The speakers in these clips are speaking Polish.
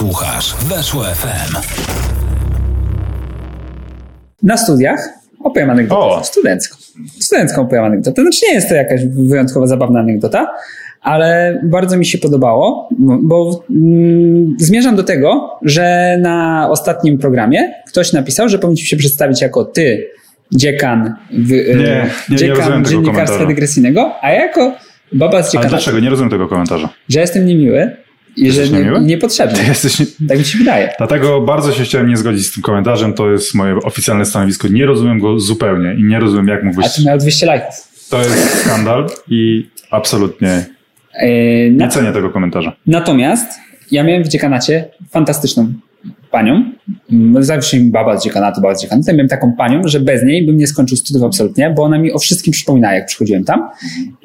Słuchasz Weszło FM. Na studiach opowiem anegdotę O. studencką. Studencką opowiem anegdotę. Znaczy nie jest to jakaś wyjątkowo zabawna anegdota, ale bardzo mi się podobało, bo mm, zmierzam do tego, że na ostatnim programie ktoś napisał, że powinniśmy się przedstawić jako ty, dziekan, w, nie, nie dziekan tego dziennikarstwa komentarza. dygresyjnego, a ja jako baba z Ale dziekanatu. dlaczego? Nie rozumiem tego komentarza. Że jestem niemiły i że Jesteś nie, niemiły? niepotrzebny. Jesteś... Tak mi się wydaje. Dlatego bardzo się chciałem nie zgodzić z tym komentarzem. To jest moje oficjalne stanowisko. Nie rozumiem go zupełnie i nie rozumiem, jak mógłbyś... A ty miał 200 lajków. To jest skandal i absolutnie Yy, nie cenię tego komentarza. Natomiast ja miałem w dziekanacie fantastyczną panią. Mm, Zawsze mi baba z dziekanatu, baba z dziekanatu. Ja miałem taką panią, że bez niej bym nie skończył studiów absolutnie, bo ona mi o wszystkim przypominała, jak przychodziłem tam.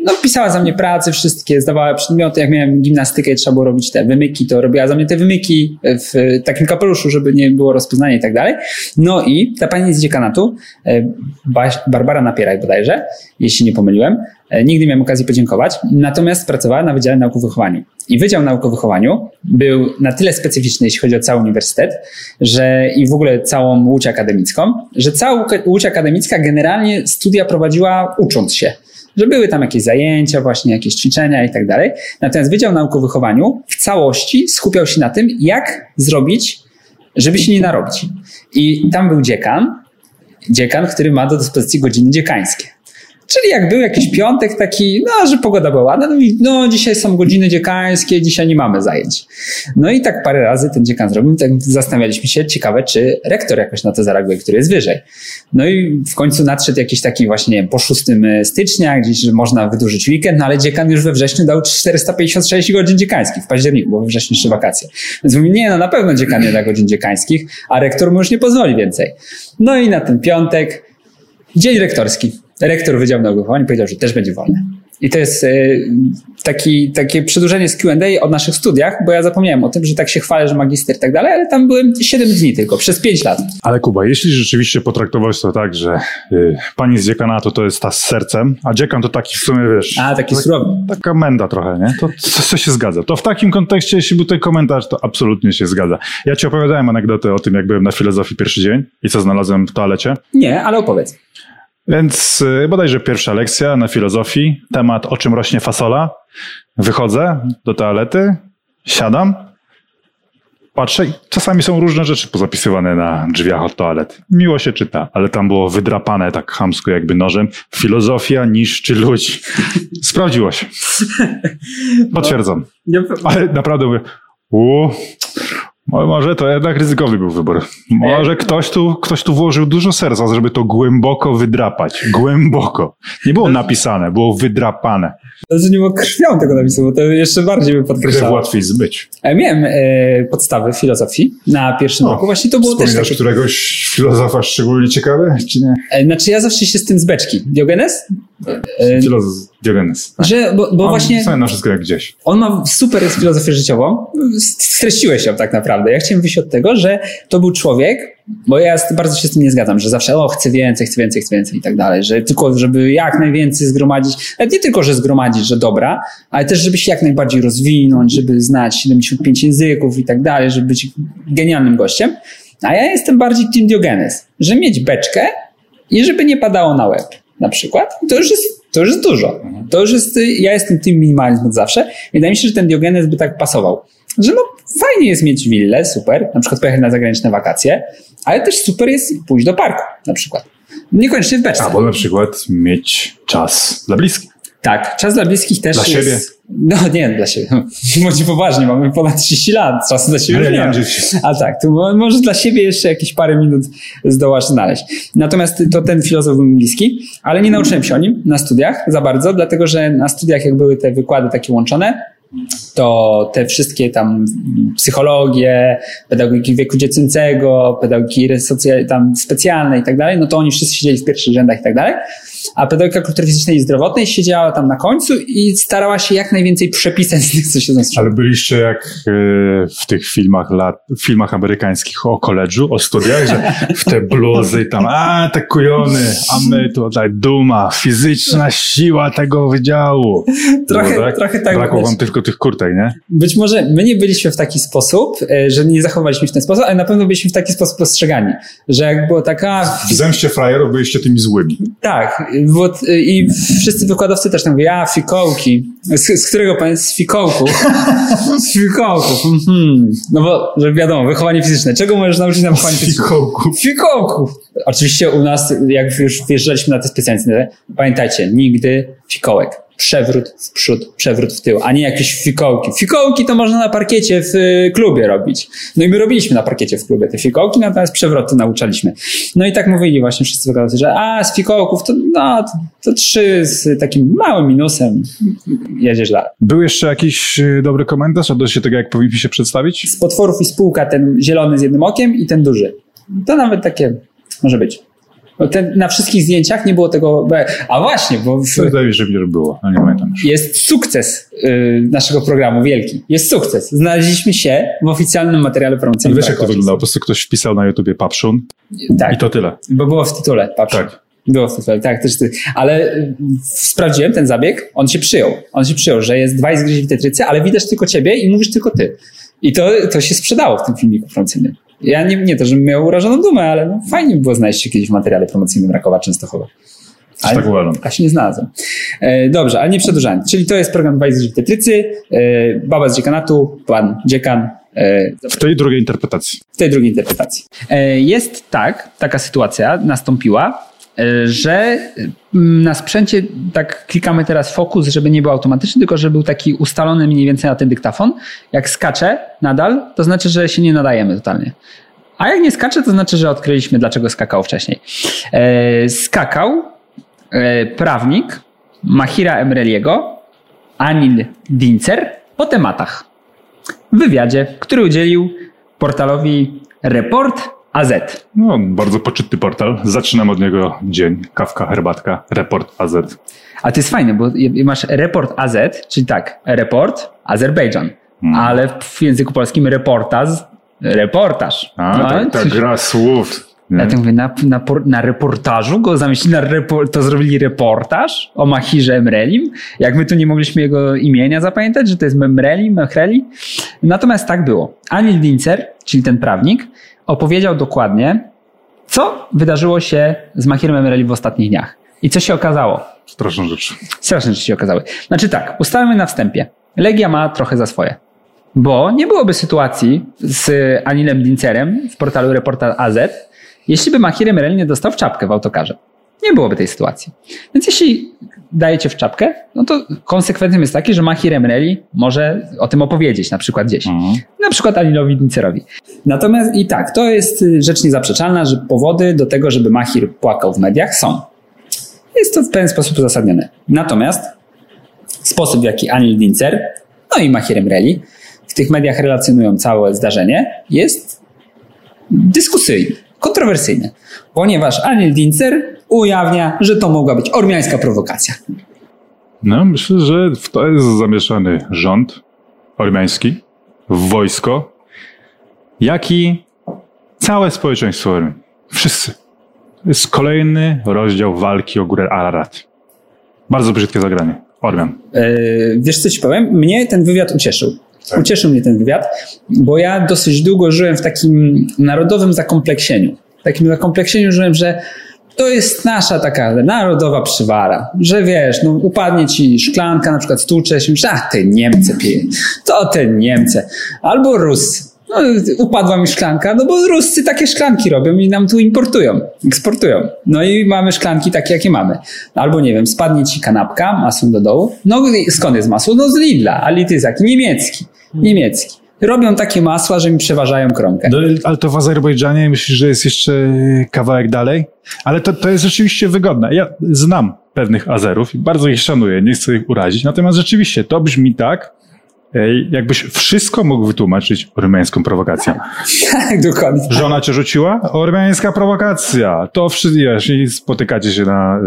No, pisała za mnie prace wszystkie, zdawała przedmioty. Jak miałem gimnastykę i trzeba było robić te wymyki, to robiła za mnie te wymyki w takim kapeluszu, żeby nie było rozpoznania i tak dalej. No i ta pani z dziekanatu, e, Barbara Napieraj bodajże, jeśli nie pomyliłem, e, nigdy miałem okazji podziękować, natomiast pracowała na Wydziale Nauk o Wychowaniu. I Wydział Nauk Wychowaniu był na tyle specyficzny, jeśli chodzi o cały uniwersytet, że i w ogóle całą łódź akademicką, że cała łódź akademicka generalnie studia prowadziła ucząc się. Że były tam jakieś zajęcia, właśnie jakieś ćwiczenia i tak dalej. Natomiast Wydział Nauk o Wychowaniu w całości skupiał się na tym, jak zrobić, żeby się nie narobić. I tam był dziekan, dziekan, który ma do dyspozycji godziny dziekańskie. Czyli jak był jakiś piątek taki, no, że pogoda była ładna, no, i, no dzisiaj są godziny dziekańskie, dzisiaj nie mamy zajęć. No i tak parę razy ten dziekan zrobił, tak zastanawialiśmy się, ciekawe, czy rektor jakoś na to zareaguje, który jest wyżej. No i w końcu nadszedł jakiś taki właśnie, nie wiem, po 6 stycznia, gdzieś, że można wydłużyć weekend, no ale dziekan już we wrześniu dał 456 godzin dziekańskich w październiku, bo we wrześniu jeszcze wakacje. Więc mówi, nie, no na pewno dziekan nie da godzin dziekańskich, a rektor mu już nie pozwoli więcej. No i na ten piątek, dzień rektorski. Rektor Wydziału Nauk powiedział, że też będzie wolny. I to jest e, taki, takie przedłużenie z Q&A o naszych studiach, bo ja zapomniałem o tym, że tak się chwalę, że magister i tak dalej, ale tam byłem 7 dni tylko, przez 5 lat. Ale Kuba, jeśli rzeczywiście potraktować to tak, że y, pani z dziekanatu to jest ta z sercem, a dziekan to taki w sumie, wiesz... A, taki tak- surowy. Taka menda trochę, nie? To, to, to się zgadza. To w takim kontekście, jeśli był ten komentarz, to absolutnie się zgadza. Ja ci opowiadałem anegdotę o tym, jak byłem na filozofii pierwszy dzień i co znalazłem w toalecie. Nie, ale opowiedz. Więc y, bodajże pierwsza lekcja na filozofii, temat o czym rośnie fasola. Wychodzę do toalety, siadam, patrzę i czasami są różne rzeczy pozapisywane na drzwiach od toalety. Miło się czyta, ale tam było wydrapane tak chamsko jakby nożem. Filozofia niszczy ludzi. Sprawdziło się. Potwierdzam. Nie, Ale naprawdę mówię, u, mo- może to jednak ryzykowny był wybór. Może ktoś tu, ktoś tu włożył dużo serca, żeby to głęboko wydrapać. Głęboko. Nie było napisane, było wydrapane. to nie było krwią tego napisu, bo to jeszcze bardziej by Krew podkreślało. łatwiej zbyć. Ja Miałem e, podstawy filozofii na pierwszym O, roku. Właśnie to było też takie... któregoś filozofa szczególnie ciekawy, czy nie? E, Znaczy ja zawsze się z tym z beczki. Diogenes? E, Filozof Diogenes. że, bo, bo On właśnie... sobie na wszystko jak gdzieś. On ma super jest filozofię życiową. Streściłeś ją tak naprawdę. Ja chciałem wyjść od tego, że to był człowiek, bo ja bardzo się z tym nie zgadzam, że zawsze o, chcę więcej, chcę więcej, chcę więcej i tak dalej, że tylko żeby jak najwięcej zgromadzić, ale nie tylko, że zgromadzić, że dobra, ale też, żeby się jak najbardziej rozwinąć, żeby znać 75 języków i tak dalej, żeby być genialnym gościem. A ja jestem bardziej Team Diogenes, że mieć beczkę i żeby nie padało na łeb na przykład, to już jest, to już jest dużo. To już jest, ja jestem tym minimalizm od zawsze. Wydaje mi się, że ten Diogenes by tak pasował. Że no fajnie jest mieć willę, super, na przykład pojechać na zagraniczne wakacje, ale też super jest pójść do parku na przykład. Niekoniecznie w beczce. Albo na przykład mieć czas dla bliskich. Tak, czas dla bliskich też Dla jest... siebie? No nie, dla siebie. Bądź poważnie, mamy ponad 30 lat, czasu dla siebie już nie nie. A tak, tu mo- może dla siebie jeszcze jakieś parę minut zdołasz znaleźć. Natomiast to ten filozof był bliski, ale nie nauczyłem się o nim na studiach za bardzo, dlatego że na studiach jak były te wykłady takie łączone, to te wszystkie tam psychologie, pedagogiki wieku dziecięcego, pedagogiki resocja- tam specjalne i tak dalej, no to oni wszyscy siedzieli w pierwszych rzędach i tak dalej. A pedagogika kultury fizycznej i zdrowotnej siedziała tam na końcu i starała się jak najwięcej przepisać z tych, co się nas Ale byliście jak e, w tych filmach, lat, filmach amerykańskich o koledżu, o studiach, że w te bluzy tam, a te kujony, a my tutaj duma, fizyczna siła tego wydziału. Trochę- Było trochę tak Brakło wam tylko tych kurtek, nie? Być może my nie byliśmy w taki sposób, e, że nie zachowaliśmy się w ten sposób, ale na pewno byliśmy w taki sposób postrzegani, że jak było taka... W zemście frajerów byliście tymi złymi. Tak, bo, i wszyscy wykładowcy też tam mówią, a fikołki, z, z którego pan jest? Z fikołków. z fikołków, mhm. no bo, że wiadomo, wychowanie fizyczne, czego możesz nauczyć na wychowanie fizyczne? Fikołków. Fikołków. Oczywiście u nas, jak już wjeżdżaliśmy na te specjalizacje, pamiętajcie, nigdy fikołek. Przewrót w przód, przewrót w tył, a nie jakieś fikołki. Fikołki to można na parkiecie w y, klubie robić. No i my robiliśmy na parkiecie w klubie te fikołki, natomiast przewroty nauczaliśmy. No i tak mówili właśnie wszyscy wykładowcy, że a z fikołków to, no, to, to trzy z takim małym minusem jedziesz dalej. Był jeszcze jakiś y, dobry komentarz odnośnie tego, jak powinniśmy się przedstawić? Z potworów i spółka ten zielony z jednym okiem i ten duży. To nawet takie może być. Bo ten, na wszystkich zdjęciach nie było tego. A właśnie, bo w, Wydaje się, że było, ale nie pamiętam już. jest sukces y, naszego programu wielki. Jest sukces. Znaleźliśmy się w oficjalnym materiale promocyjnym. Wiesz, jak to wyglądało? Po prostu ktoś wpisał na YouTubie Papszun Tak, i to tyle. bo było w tytule. Patrz. Tak. Było w tytule, tak. Też ty. Ale y, sprawdziłem ten zabieg, on się przyjął. On się przyjął, że jest dwa izgryzi w tetrycy, ale widać tylko ciebie i mówisz tylko ty. I to, to się sprzedało w tym filmiku promocyjnym. Ja nie, nie to, żebym miał urażoną dumę, ale no, fajnie by było znaleźć się kiedyś w materiale promocyjnym Rakowa Częstochowa. Też tak uważam. A się nie znalazłem. E, dobrze, ale nie przedłużając. Czyli to jest program Dwa izgryzi w tetrycy, e, baba z dziekanatu, pan dziekan, e, W tej drugiej interpretacji. w tej drugiej interpretacji. E, Jest tak, taka sytuacja nastąpiła, że mm, na sprzęcie tak klikamy teraz fokus, żeby nie był automatyczny, tylko żeby był taki ustalony mniej więcej na ten dyktafon. Jak skacze nadal, to znaczy, że się nie nadajemy totalnie. A jak nie skacze, to znaczy, że odkryliśmy, dlaczego skakał wcześniej. E, Skakał e, prawnik Mahira Emreliego, Anil Dincer po tematach w wywiadzie, który udzielił portalowi Report AZ. No, bardzo poczytny portal. Zaczynam od niego dzień. Kawka, herbatka, report AZ. A to jest fajne, bo masz Report AZ, czyli tak, Report Azerbejdżan, Hmm. ale w języku polskim reportaż, reportaż. A, No, tak, ta coś- gra słów. nie? Ja tak mówię, na, na, na reportażu go zamieścili, na to zrobili reportaż o Mahirze Emrelim. Jak my tu nie mogliśmy jego imienia zapamiętać, że to jest Memreli, Mehreli. Natomiast tak było. Anil Dincer, czyli ten prawnik, opowiedział dokładnie, co wydarzyło się z Mahirem Emrelim w ostatnich dniach. I co się okazało. Straszna rzecz. Straszne rzeczy się okazały. Znaczy tak, ustalmy na wstępie. Legia ma trochę za swoje. Bo nie byłoby sytuacji z Anilem Dincerem w portalu Reportal AZ, jeśli by Mahir Emrel nie dostał w czapkę w autokarze. Nie byłoby tej sytuacji. Więc jeśli dajecie w czapkę, no to konsekwencją jest taki, że Mahir Emreli może o tym opowiedzieć, na przykład gdzieś. Mhm. Na przykład Anilowi Dincerowi. Natomiast i tak, to jest y, rzecz niezaprzeczalna, że powody do tego, żeby Mahir płakał w mediach są. Jest to w pewien sposób uzasadnione. Natomiast sposób, w jaki Anil Dincer, no i Mahir Emreli w tych mediach relacjonują całe zdarzenie, jest dyskusyjny, kontrowersyjny. Ponieważ Anil Dincer ujawnia, że to mogła być ormiańska prowokacja. No, myślę, że w to jest zamieszany rząd ormiański, wojsko, jak i całe społeczeństwo Ormian. Wszyscy. To jest kolejny rozdział walki o górę Ararat. Bardzo brzydkie zagranie. Ormian. Yy, wiesz co ci powiem? Mnie ten wywiad ucieszył. Ucieszył mnie ten wywiad, bo ja dosyć długo żyłem w takim narodowym zakompleksieniu. W takim zakompleksieniu żyłem, że to jest nasza taka narodowa przywara, że wiesz, no upadnie ci szklanka, na przykład stłucze się, ach, te Niemcy pije, to te Niemcy, albo Rusy. No, upadła mi szklanka, no bo Ruscy takie szklanki robią i nam tu importują, eksportują. No i mamy szklanki takie, jakie mamy. Albo nie wiem, spadnie ci kanapka, masło do dołu. No skąd jest masło? No z Lidla, a Lidl jest jaki? Niemiecki. Niemiecki. Robią takie masła, że mi przeważają kromkę. No, ale to w Azerbejdżanie myślisz, że jest jeszcze kawałek dalej? Ale to, to jest rzeczywiście wygodne. Ja znam pewnych Azerów i bardzo ich szanuję, nie chcę ich urazić. Natomiast rzeczywiście to brzmi tak, ej, jakbyś wszystko mógł wytłumaczyć ormiańską prowokacją. Tak, dokładnie. Żona cię rzuciła? Ormiańska prowokacja. To wszystko, wiesz, i spotykacie się na...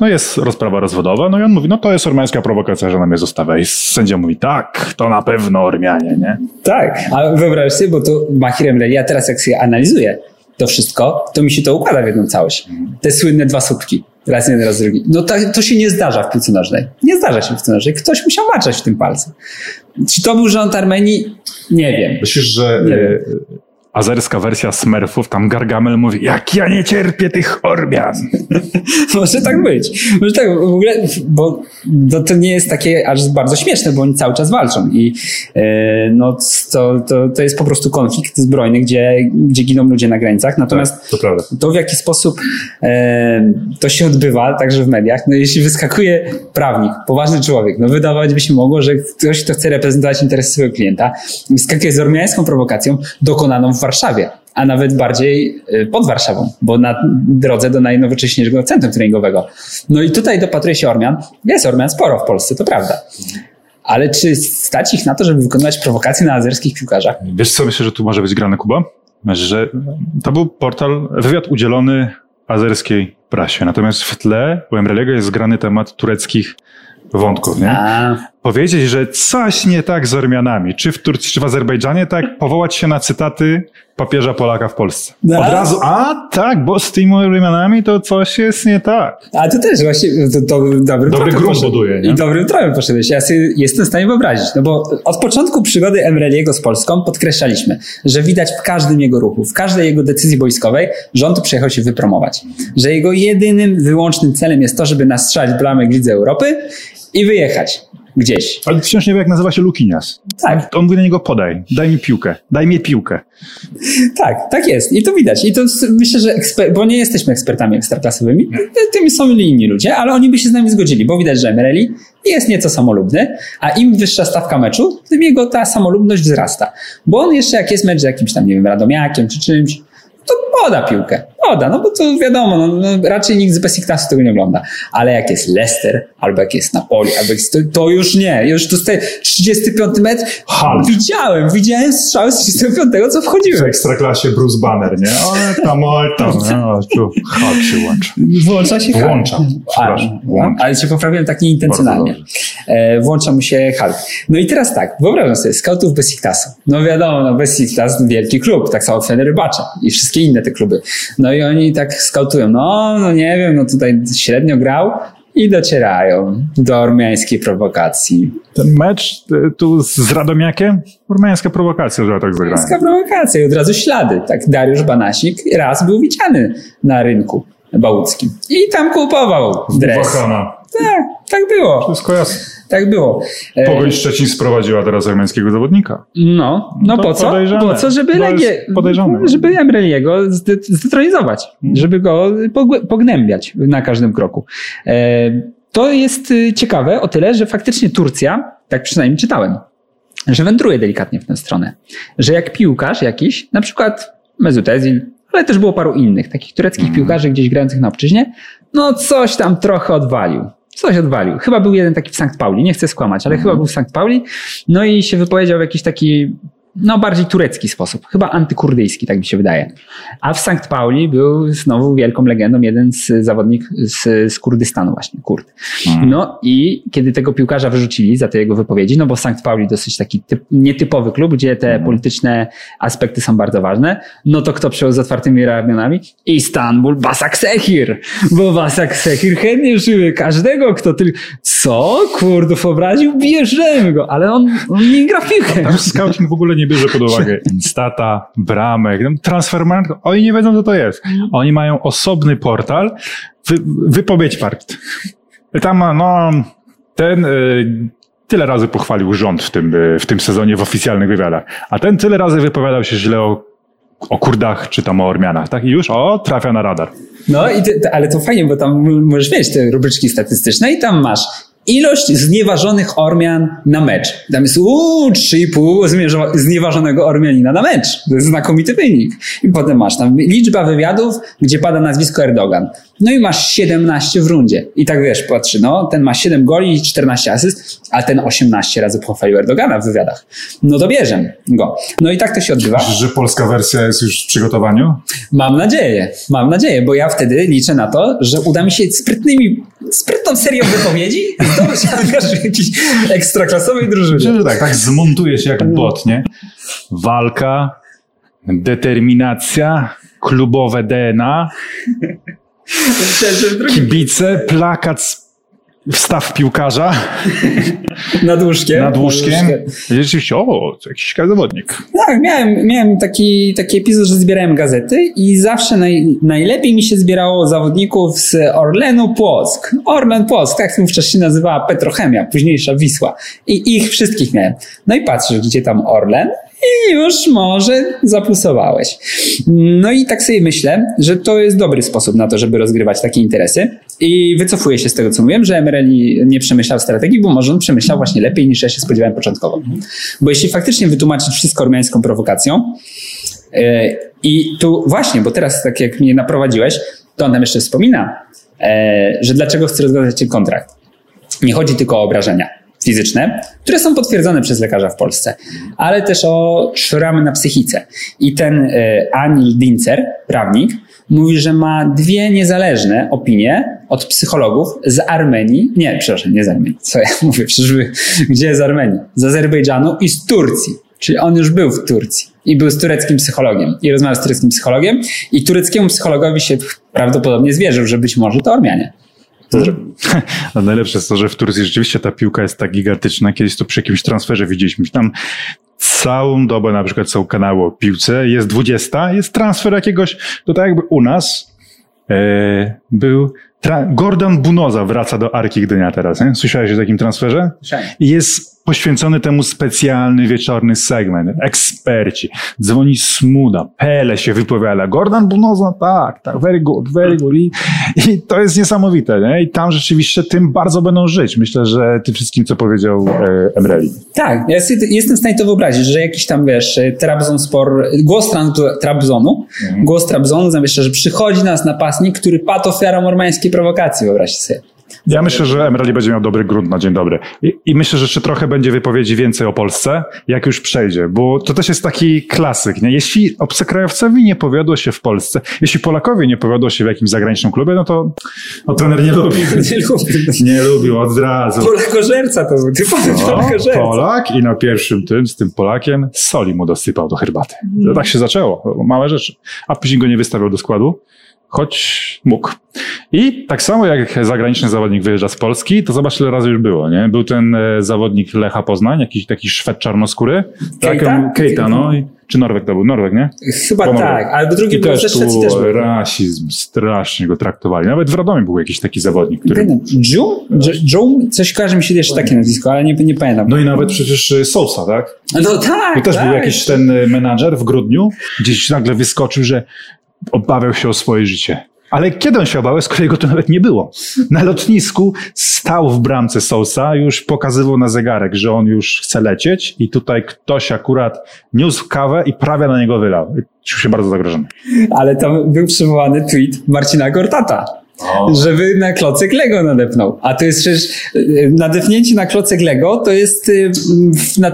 No jest rozprawa rozwodowa, no i on mówi, no to jest ormiańska prowokacja, że na mnie zostawia. I sędzia mówi, tak, to na pewno Ormianie, nie? Tak, a wyobraź sobie, bo to Mahir Emreli, ja teraz jak sobie analizuję to wszystko, to mi się to układa w jedną całość. Te słynne dwa słupki. Raz jeden, raz drugi. No to, to się nie zdarza w piłce nożnej. Nie zdarza się w piłce nożnej. Ktoś musiał maczać w tym palcu. Czy to był rząd Armenii? Nie wiem. Myślisz, że Nie e, azerska wersja Smurfów, tam Gargamel mówi, jak ja nie cierpię tych Ormian. Może tak być. Może tak, w ogóle, bo to, to nie jest takie aż bardzo śmieszne, bo oni cały czas walczą i e, no, to, to, to jest po prostu konflikt zbrojny, gdzie, gdzie giną ludzie na granicach. Natomiast to prawda. to w jaki sposób e, to się odbywa, także w mediach, no jeśli wyskakuje prawnik, poważny człowiek, no wydawać by się mogło, że ktoś, kto chce reprezentować interesy swojego klienta, wyskakuje z ormiańską prowokacją dokonaną w Warszawie, a nawet bardziej e, pod Warszawą, bo na drodze do najnowocześniejszego centrum treningowego. No i tutaj dopatruje się Ormian. Jest Ormian sporo w Polsce, to prawda. Ale czy stać ich na to, żeby wykonywać prowokacje na azerskich piłkarzach? Wiesz co, myślę, że tu może być grane, Kuba? Że to był portal, wywiad udzielony azerskiej prasie. Natomiast w tle u Emreliego jest zgrany temat tureckich wątków. Nie? A, Powiedzieć, że coś nie tak z Ormianami, czy w Turcji, czy w Azerbejdżanie, tak powołać się na cytaty papieża Polaka w Polsce. No. Od razu, a tak, bo z tymi Ormianami to coś jest nie tak. A to też właśnie to, to Dobry tropem grunt buduje, nie? I dobrym tropem poszedłeś. Ja sobie jestem w stanie wyobrazić, no bo od początku przygody Emreliego z Polską podkreślaliśmy, że widać w każdym jego ruchu, w każdej jego decyzji wojskowej, tu przyjechał się wypromować. Że jego jedynym, wyłącznym celem jest to, żeby nastrzelać blamek w Lidze Europy i wyjechać gdzieś. Ale wciąż nie wiem, jak nazywa się Lukinias. Tak. On mówi na niego podaj, daj mi piłkę, daj mi piłkę. Tak, tak jest. I to widać. I to myślę, że eksper- bo nie jesteśmy ekspertami ekstraklasowymi, ty- tym są inni ludzie, ale oni by się z nami zgodzili, bo widać, że Emereli jest nieco samolubny, a im wyższa stawka meczu, tym jego ta samolubność wzrasta. Bo on jeszcze jak jest mecz z jakimś tam, nie wiem, Radomiakiem czy czymś, to poda piłkę. Poda, no bo to wiadomo, no, no, raczej nikt z Besiktasu tego nie ogląda. Ale jak jest Leicester, albo jak jest Napoli, albo jest, to, to już nie. Już to jest 35 metr. Hulk. Widziałem, widziałem strzały z 35, co W wchodziły. ekstraklasie Bruce Banner, nie? Oj tam, oj tam. No, tu Hulk się łączy. Włącza się. Włącza, przepraszam, A, włącza. ale cię poprawiłem tak nieintencjonalnie. E, włącza mu się Hulk. No i teraz tak, wyobrażam sobie, scoutów Besiktasu. No wiadomo, no Besiktas wielki klub, tak samo Fenerbahce i wszystkie inne te kluby. No i oni tak skautują, no, no nie wiem, no tutaj średnio grał i docierają do ormiańskiej prowokacji. Ten mecz y, tu z Radomiakiem, ormiańska prowokacja, że tak zagrałem. Ormiańska prowokacja i od razu ślady. Tak Dariusz Banasik raz był widziany na rynku bałuckim i tam kupował dres. Tak, tak było. Wszystko jasne. Tak było. E, Pogoń Szczecin sprowadziła teraz armeńskiego zawodnika. No, no To po co? Po co, żeby To Legię, żeby Emreliego zde- zdetronizować, żeby go pognębiać na każdym kroku. E, to jest y, ciekawe o tyle, że faktycznie Turcja, tak przynajmniej czytałem, że wędruje delikatnie w tę stronę. Że jak piłkarz jakiś, na przykład Mesut Özil, ale też było paru innych takich tureckich piłkarzy gdzieś grających na obczyźnie, no coś tam trochę odwalił. Coś odwalił. Chyba był jeden taki w Sankt Pauli, nie chcę skłamać, ale chyba był w Sankt Pauli. No i się wypowiedział w jakiś taki, no bardziej turecki sposób. Chyba antykurdyjski, tak mi się wydaje. A w Sankt Pauli był znowu wielką legendą jeden z zawodnik z, z Kurdystanu właśnie, Kurd. No i kiedy tego piłkarza wyrzucili za te jego wypowiedzi, no bo Sankt Pauli dosyć taki typ, nietypowy klub, gdzie te polityczne aspekty są bardzo ważne, no to kto przyjął z otwartymi ramionami? Istanbul Basak Sehir, bo Basak Sehir chętnie żyły każdego, kto tylko, co? Kurdów obraził? Bierzemy go, ale on, on nie gra w piłkę. Tam w ogóle nie bierze pod uwagę Instata, bramek, transfermarkt. Oni nie wiedzą, co to jest. Oni mają osobny portal, wy, wypowiedź part. Tam, no, ten y, tyle razy pochwalił rząd w tym, y, w tym sezonie w oficjalnych wywiadach, a ten tyle razy wypowiadał się źle o, o Kurdach czy tam o Ormianach, tak? I już, o, trafia na radar. No, i ty, ale to fajnie, bo tam możesz mieć te rubryczki statystyczne i tam masz ilość znieważonych Ormian na mecz. Tam jest uuu, 3,5 zmierzo- znieważonego Ormianina na mecz. To jest znakomity wynik. I potem masz tam liczba wywiadów, gdzie pada nazwisko Erdogan. No i masz 17 w rundzie. I tak wiesz, patrzy, no, ten ma 7 goli i 14 asyst, a ten 18 razy pochwalił Erdogana w wywiadach. No to bierzemy go. No i tak to się odbywa. Że polska wersja jest już w przygotowaniu? Mam nadzieję, mam nadzieję, bo ja wtedy liczę na to, że uda mi się sprytnymi, sprytną serią wypowiedzi zdobyć angaż jakiejś ekstraklasowej. Myślę, że tak, tak zmontuje się jak bot, nie? Walka, determinacja, klubowe DNA Kibice, plakat z wstaw piłkarza nad łóżkiem. nad łóżkiem. Rzeczywiście, o, to jakiś zawodnik. Tak, miałem, miałem taki, taki epizod, że zbierałem gazety i zawsze naj, najlepiej mi się zbierało zawodników z Orlenu Płock. Orlen Płock, tak wówczas się nazywała Petrochemia, późniejsza Wisła. I ich wszystkich miałem. No i patrzysz, gdzie tam Orlen i już może zaplusowałeś. No i tak sobie myślę, że to jest dobry sposób na to, żeby rozgrywać takie interesy. I wycofuję się z tego, co mówiłem, że Emereli nie przemyślał strategii, bo może on przemyślał właśnie lepiej niż ja się spodziewałem początkowo. Bo jeśli faktycznie wytłumaczyć wszystko ormiańską prowokacją, e, i tu właśnie, bo teraz tak jak mnie naprowadziłeś, to on tam jeszcze wspomina, e, że dlaczego chce rozwiązać ten kontrakt. Nie chodzi tylko o obrażenia fizyczne, które są potwierdzone przez lekarza w Polsce, ale też o szramy na psychice. I ten e, Anil Dincer, prawnik, mówi, że ma dwie niezależne opinie od psychologów z Armenii, nie, przepraszam, nie z Armenii, co ja mówię, przecież gdzie z Armenii? Z Azerbejdżanu i z Turcji. Czyli on już był w Turcji i był z tureckim psychologiem i rozmawiał z tureckim psychologiem i tureckiemu psychologowi się prawdopodobnie zwierzył, że być może to Ormianie. A najlepsze jest to, że w Turcji rzeczywiście ta piłka jest tak gigantyczna. Kiedyś to przy jakimś transferze widzieliśmy. Tam całą dobę na przykład są kanały o piłce, jest 20, jest transfer jakiegoś, to tak jakby u nas e, był tra- Gordon Bunoza wraca do Arki Gdynia teraz. Nie? Słyszałeś o takim transferze? Słyszałem. I jest poświęcony temu specjalny wieczorny segment. Eksperci. Dzwoni Smuda, Pele się wypowiada. Gordon Bunoza, tak, tak, very good, very good. I, i to jest niesamowite. Nie? I tam rzeczywiście tym bardzo będą żyć. Myślę, że tym wszystkim, co powiedział e, Emreli. Tak, ja jestem w stanie to wyobrazić, że jakiś tam, wiesz, Trabzonspor, głos Trabzonu, głos Trabzonu zamieszcza, że przychodzi nas napastnik, który padł ofiarą ormańskiej prowokacji, wyobraźcie sobie. Ja myślę, że Emreli będzie miał dobry grunt na dzień dobry. I, I myślę, że jeszcze trochę będzie wypowiedzi więcej o Polsce, jak już przejdzie, bo to też jest taki klasyk. Nie? Jeśli obcokrajowcowi nie powiodło się w Polsce, jeśli Polakowi nie powiodło się w jakimś zagranicznym klubie, no to no, trener nie lubi. Nie lubię. Nie lubił od razu. Polakożerca to był, typowy O, Polakożerca. Polak i na pierwszym tym, z tym Polakiem, soli mu dosypał do herbaty. To tak się zaczęło, małe rzeczy. A później go nie wystawiał do składu, choć mógł. I tak samo jak zagraniczny zawodnik wyjeżdża z Polski, to zobacz ile razy już było, nie? Był ten e, zawodnik Lecha Poznań, jakiś taki Szwed czarnoskóry. Keita? on- Keita, no. I, czy Norweg to był? Norweg, nie? Chyba tak, albo drugi I był też tu też był. rasizm, strasznie go traktowali. Nawet w Radomiu był jakiś taki zawodnik, który... Joe? Joe? Coś kojarzy mi się jeszcze takie nazwisko, ale nie, nie pamiętam. No i nawet przecież e, Sousa, tak? No tak, I też tak. był jakiś ten y, menadżer w grudniu, gdzieś nagle wyskoczył, że obawiał się o swoje życie. Ale kiedy on się obawiał, skoro jego tu nawet nie było? Na lotnisku stał w bramce Sousa, już pokazywał na zegarek, że on już chce lecieć i tutaj ktoś akurat niósł kawę i prawie na niego wylał. Czuł się bardzo zagrożony. Ale tam był przywołany tweet Marcina Gortata. Żeby na klocek Lego nadepnął. A to jest przecież y, nadepnięcie na klocek Lego to jest y,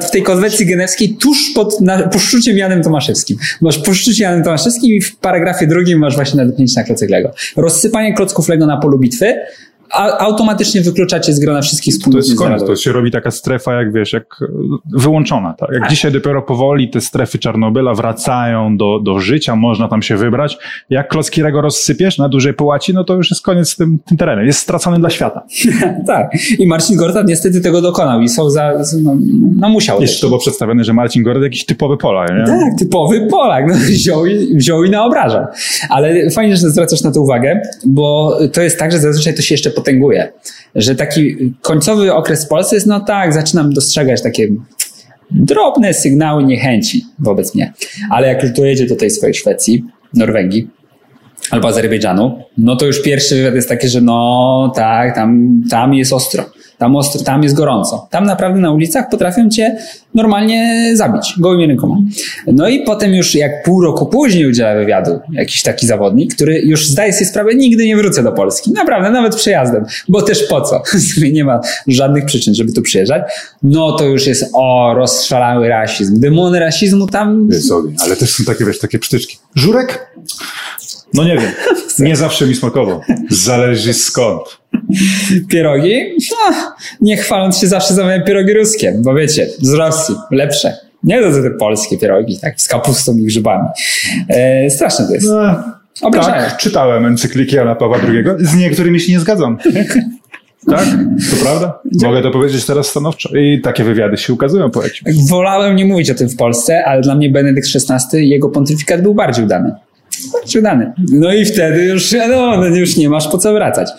w, tej konwencji genewskiej tuż pod na, poszczuciem Janem Tomaszewskim. Masz poszczucie Janem Tomaszewskim i w paragrafie drugim masz właśnie nadepnięcie na klocek Lego. Rozsypanie klocków Lego na polu bitwy automatycznie wykluczacie z grona wszystkich To wspólnot jest koniec, to się robi taka strefa, jak wiesz, jak e, wyłączona. Tak? Jak dzisiaj dopiero powoli te strefy Czarnobyla wracają do, do życia, można tam się wybrać. Jak klocki Lego rozsypiesz na dużej połaci, no to już jest koniec z tym, tym terenem. Jest stracony dla świata. tak. I Marcin Gortat niestety tego dokonał i są za, no, no musiał. Jeszcze to było przedstawione, że Marcin Gord jakiś typowy Polak, nie? Tak, typowy Polak. No, wziął, i, wziął i. Ale fajnie, że zwracasz na to uwagę, bo to jest tak, że zazwyczaj to się jeszcze potęguje. Że taki końcowy okres w Polsce jest, no tak, zaczynam dostrzegać takie drobne sygnały niechęci wobec mnie. Ale jak już dojedzie do tej swojej Szwecji, Norwegii, albo Azerbejdżanu, no to już pierwszy wywiad jest taki, że no tak, tam, tam jest ostro. Tam, ostro, tam jest gorąco. Tam naprawdę na ulicach potrafią cię normalnie zabić gołymi rękoma. No i potem już jak pół roku później udziela wywiadu jakiś taki zawodnik, który już zdaje sobie sprawę, nigdy nie wrócę do Polski. Naprawdę, nawet przejazdem. Bo też po co? nie ma żadnych przyczyn, żeby tu przyjeżdżać. No to już jest o, rozszalały rasizm. Demony rasizmu tam Jest ale też są takie, wiesz, takie psztyczki. Żurek? No nie wiem. Nie zawsze mi smakował. Zależy skąd. Pierogi? No, nie chwaląc się zawsze zamawiam pierogi ruskie, bo wiecie, z Rosji, lepsze. Nie to te polskie pierogi, tak, z kapustą i grzybami. E, straszne to jest. No, Obrażają. Tak, czytałem encykliki Jana Pawła II. Z niektórymi się nie zgadzam. Tak, to prawda. Mogę to powiedzieć teraz stanowczo. I takie wywiady się ukazują po jakimś. Wolałem nie mówić o tym w Polsce, ale dla mnie Benedykt XVI, jego pontyfikat był bardziej udany. Udany. No i wtedy już, no, no już nie masz po co wracać.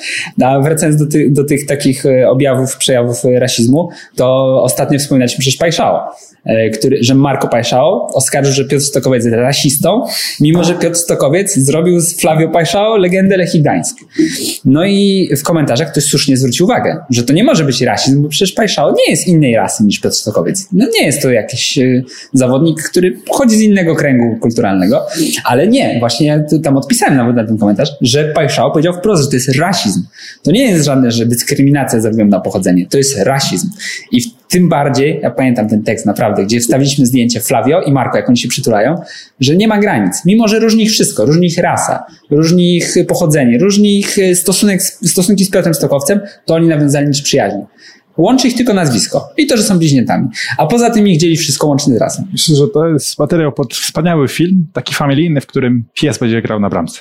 A wracając do, ty, do tych takich e, objawów, przejawów e, rasizmu, to ostatnio wspominaliśmy przecież Pajszao, e, który, że Marco Pajszao oskarżył, że Piotr Stokowiec jest rasistą, mimo że Piotr Stokowiec zrobił z Flavio Pajszao legendę Lechii Gdańsk. No i w komentarzach ktoś słusznie zwrócił uwagę, że to nie może być rasizm, bo przecież Pajszao nie jest innej rasy niż Piotr Stokowiec. No nie jest to jakiś y, zawodnik, który pochodzi z innego kręgu kulturalnego, ale nie, właśnie ja tam odpisałem nawet na ten komentarz, że Pajszao powiedział wprost, że to jest rasizm. To nie jest żadne, że dyskryminacja ze względu na pochodzenie, to jest rasizm. I w tym bardziej, ja pamiętam ten tekst naprawdę, gdzie wstawiliśmy zdjęcie Flavio i Marco, jak oni się przytulają, że nie ma granic. Mimo, że różni ich wszystko, różni ich rasa, różni ich pochodzenie, różni ich y, stosunek, stosunki z Piotrem Stokowcem, to oni nawiązali niż przyjaźń. Łączy ich tylko nazwisko i to, że są bliźniętami. A poza tym ich dzieli wszystko łącznie z rasą. Myślę, że to jest materiał pod wspaniały film, taki familijny, w którym pies będzie grał na bramce.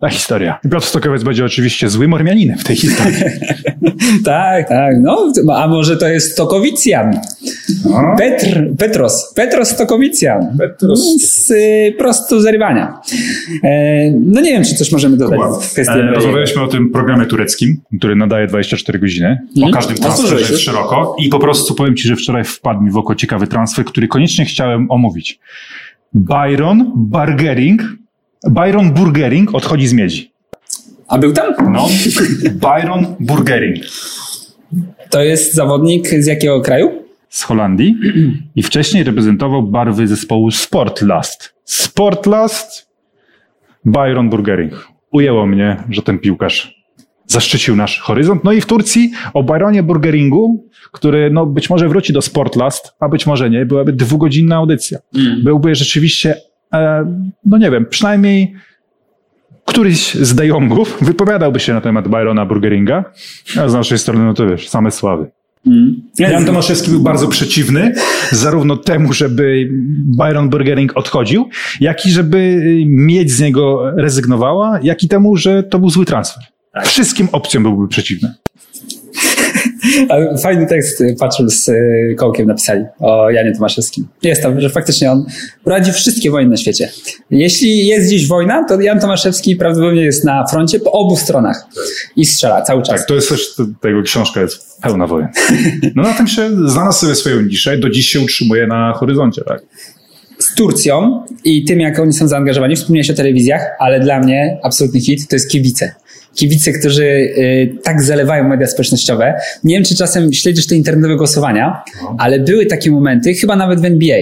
Ta historia. I Piotr Stokowiec będzie oczywiście złym Ormianinem w tej historii. tak, tak. No, a może to jest Stokowicjan? No. Petr, Petros. Petros Stokowicjan. Petros. Z, y, prosto z rywania. E, no nie wiem, czy coś możemy dodać Kuba, w kwestii e. Rozmawialiśmy o tym programie tureckim, który nadaje 24 godziny. Mhm. O każdym transferze szeroko. I po prostu powiem Ci, że wczoraj wpadł mi w oko ciekawy transfer, który koniecznie chciałem omówić. Byron Burgering, Byron Burgering odchodzi z miedzi. A był tam? No, Byron Burgering To jest zawodnik z jakiego kraju? z Holandii i wcześniej reprezentował barwy zespołu Sportlast. Sportlast, Byron Burgering. Ujęło mnie, że ten piłkarz zaszczycił nasz horyzont. No i w Turcji o Byronie Burgeringu, który no być może wróci do Sportlast, a być może nie, byłaby dwugodzinna audycja. Byłby rzeczywiście, e, no nie wiem, przynajmniej któryś z De Jongów wypowiadałby się na temat Byrona Burgeringa, a z naszej strony, no to wiesz, same sławy. Mm. Jan Tomaszewski był bardzo przeciwny zarówno temu, żeby Byron Burgering odchodził, jak i żeby mieć z niego rezygnowała, jak i temu, że to był zły transfer. Wszystkim opcjom byłby przeciwny. Fajny tekst y, patrzył z y, Kołkiem napisali o Janie Tomaszewskim. Jest tam, że faktycznie on prowadzi wszystkie wojny na świecie. Jeśli jest gdzieś wojna, to Jan Tomaszewski prawdopodobnie jest na froncie po obu stronach i strzela cały czas. Tak, to jest też, tego książka jest pełna wojen. No na tym się znalazł sobie swoją niszę, do dziś się utrzymuje na horyzoncie, tak. z Turcją i tym, jak oni są zaangażowani. Wspomniałeś o telewizjach, ale dla mnie absolutny hit to jest kibice. Kibice, którzy y, tak zalewają media społecznościowe. Nie wiem, czy czasem śledzisz te internetowe głosowania, ale były takie momenty, chyba nawet w NBA,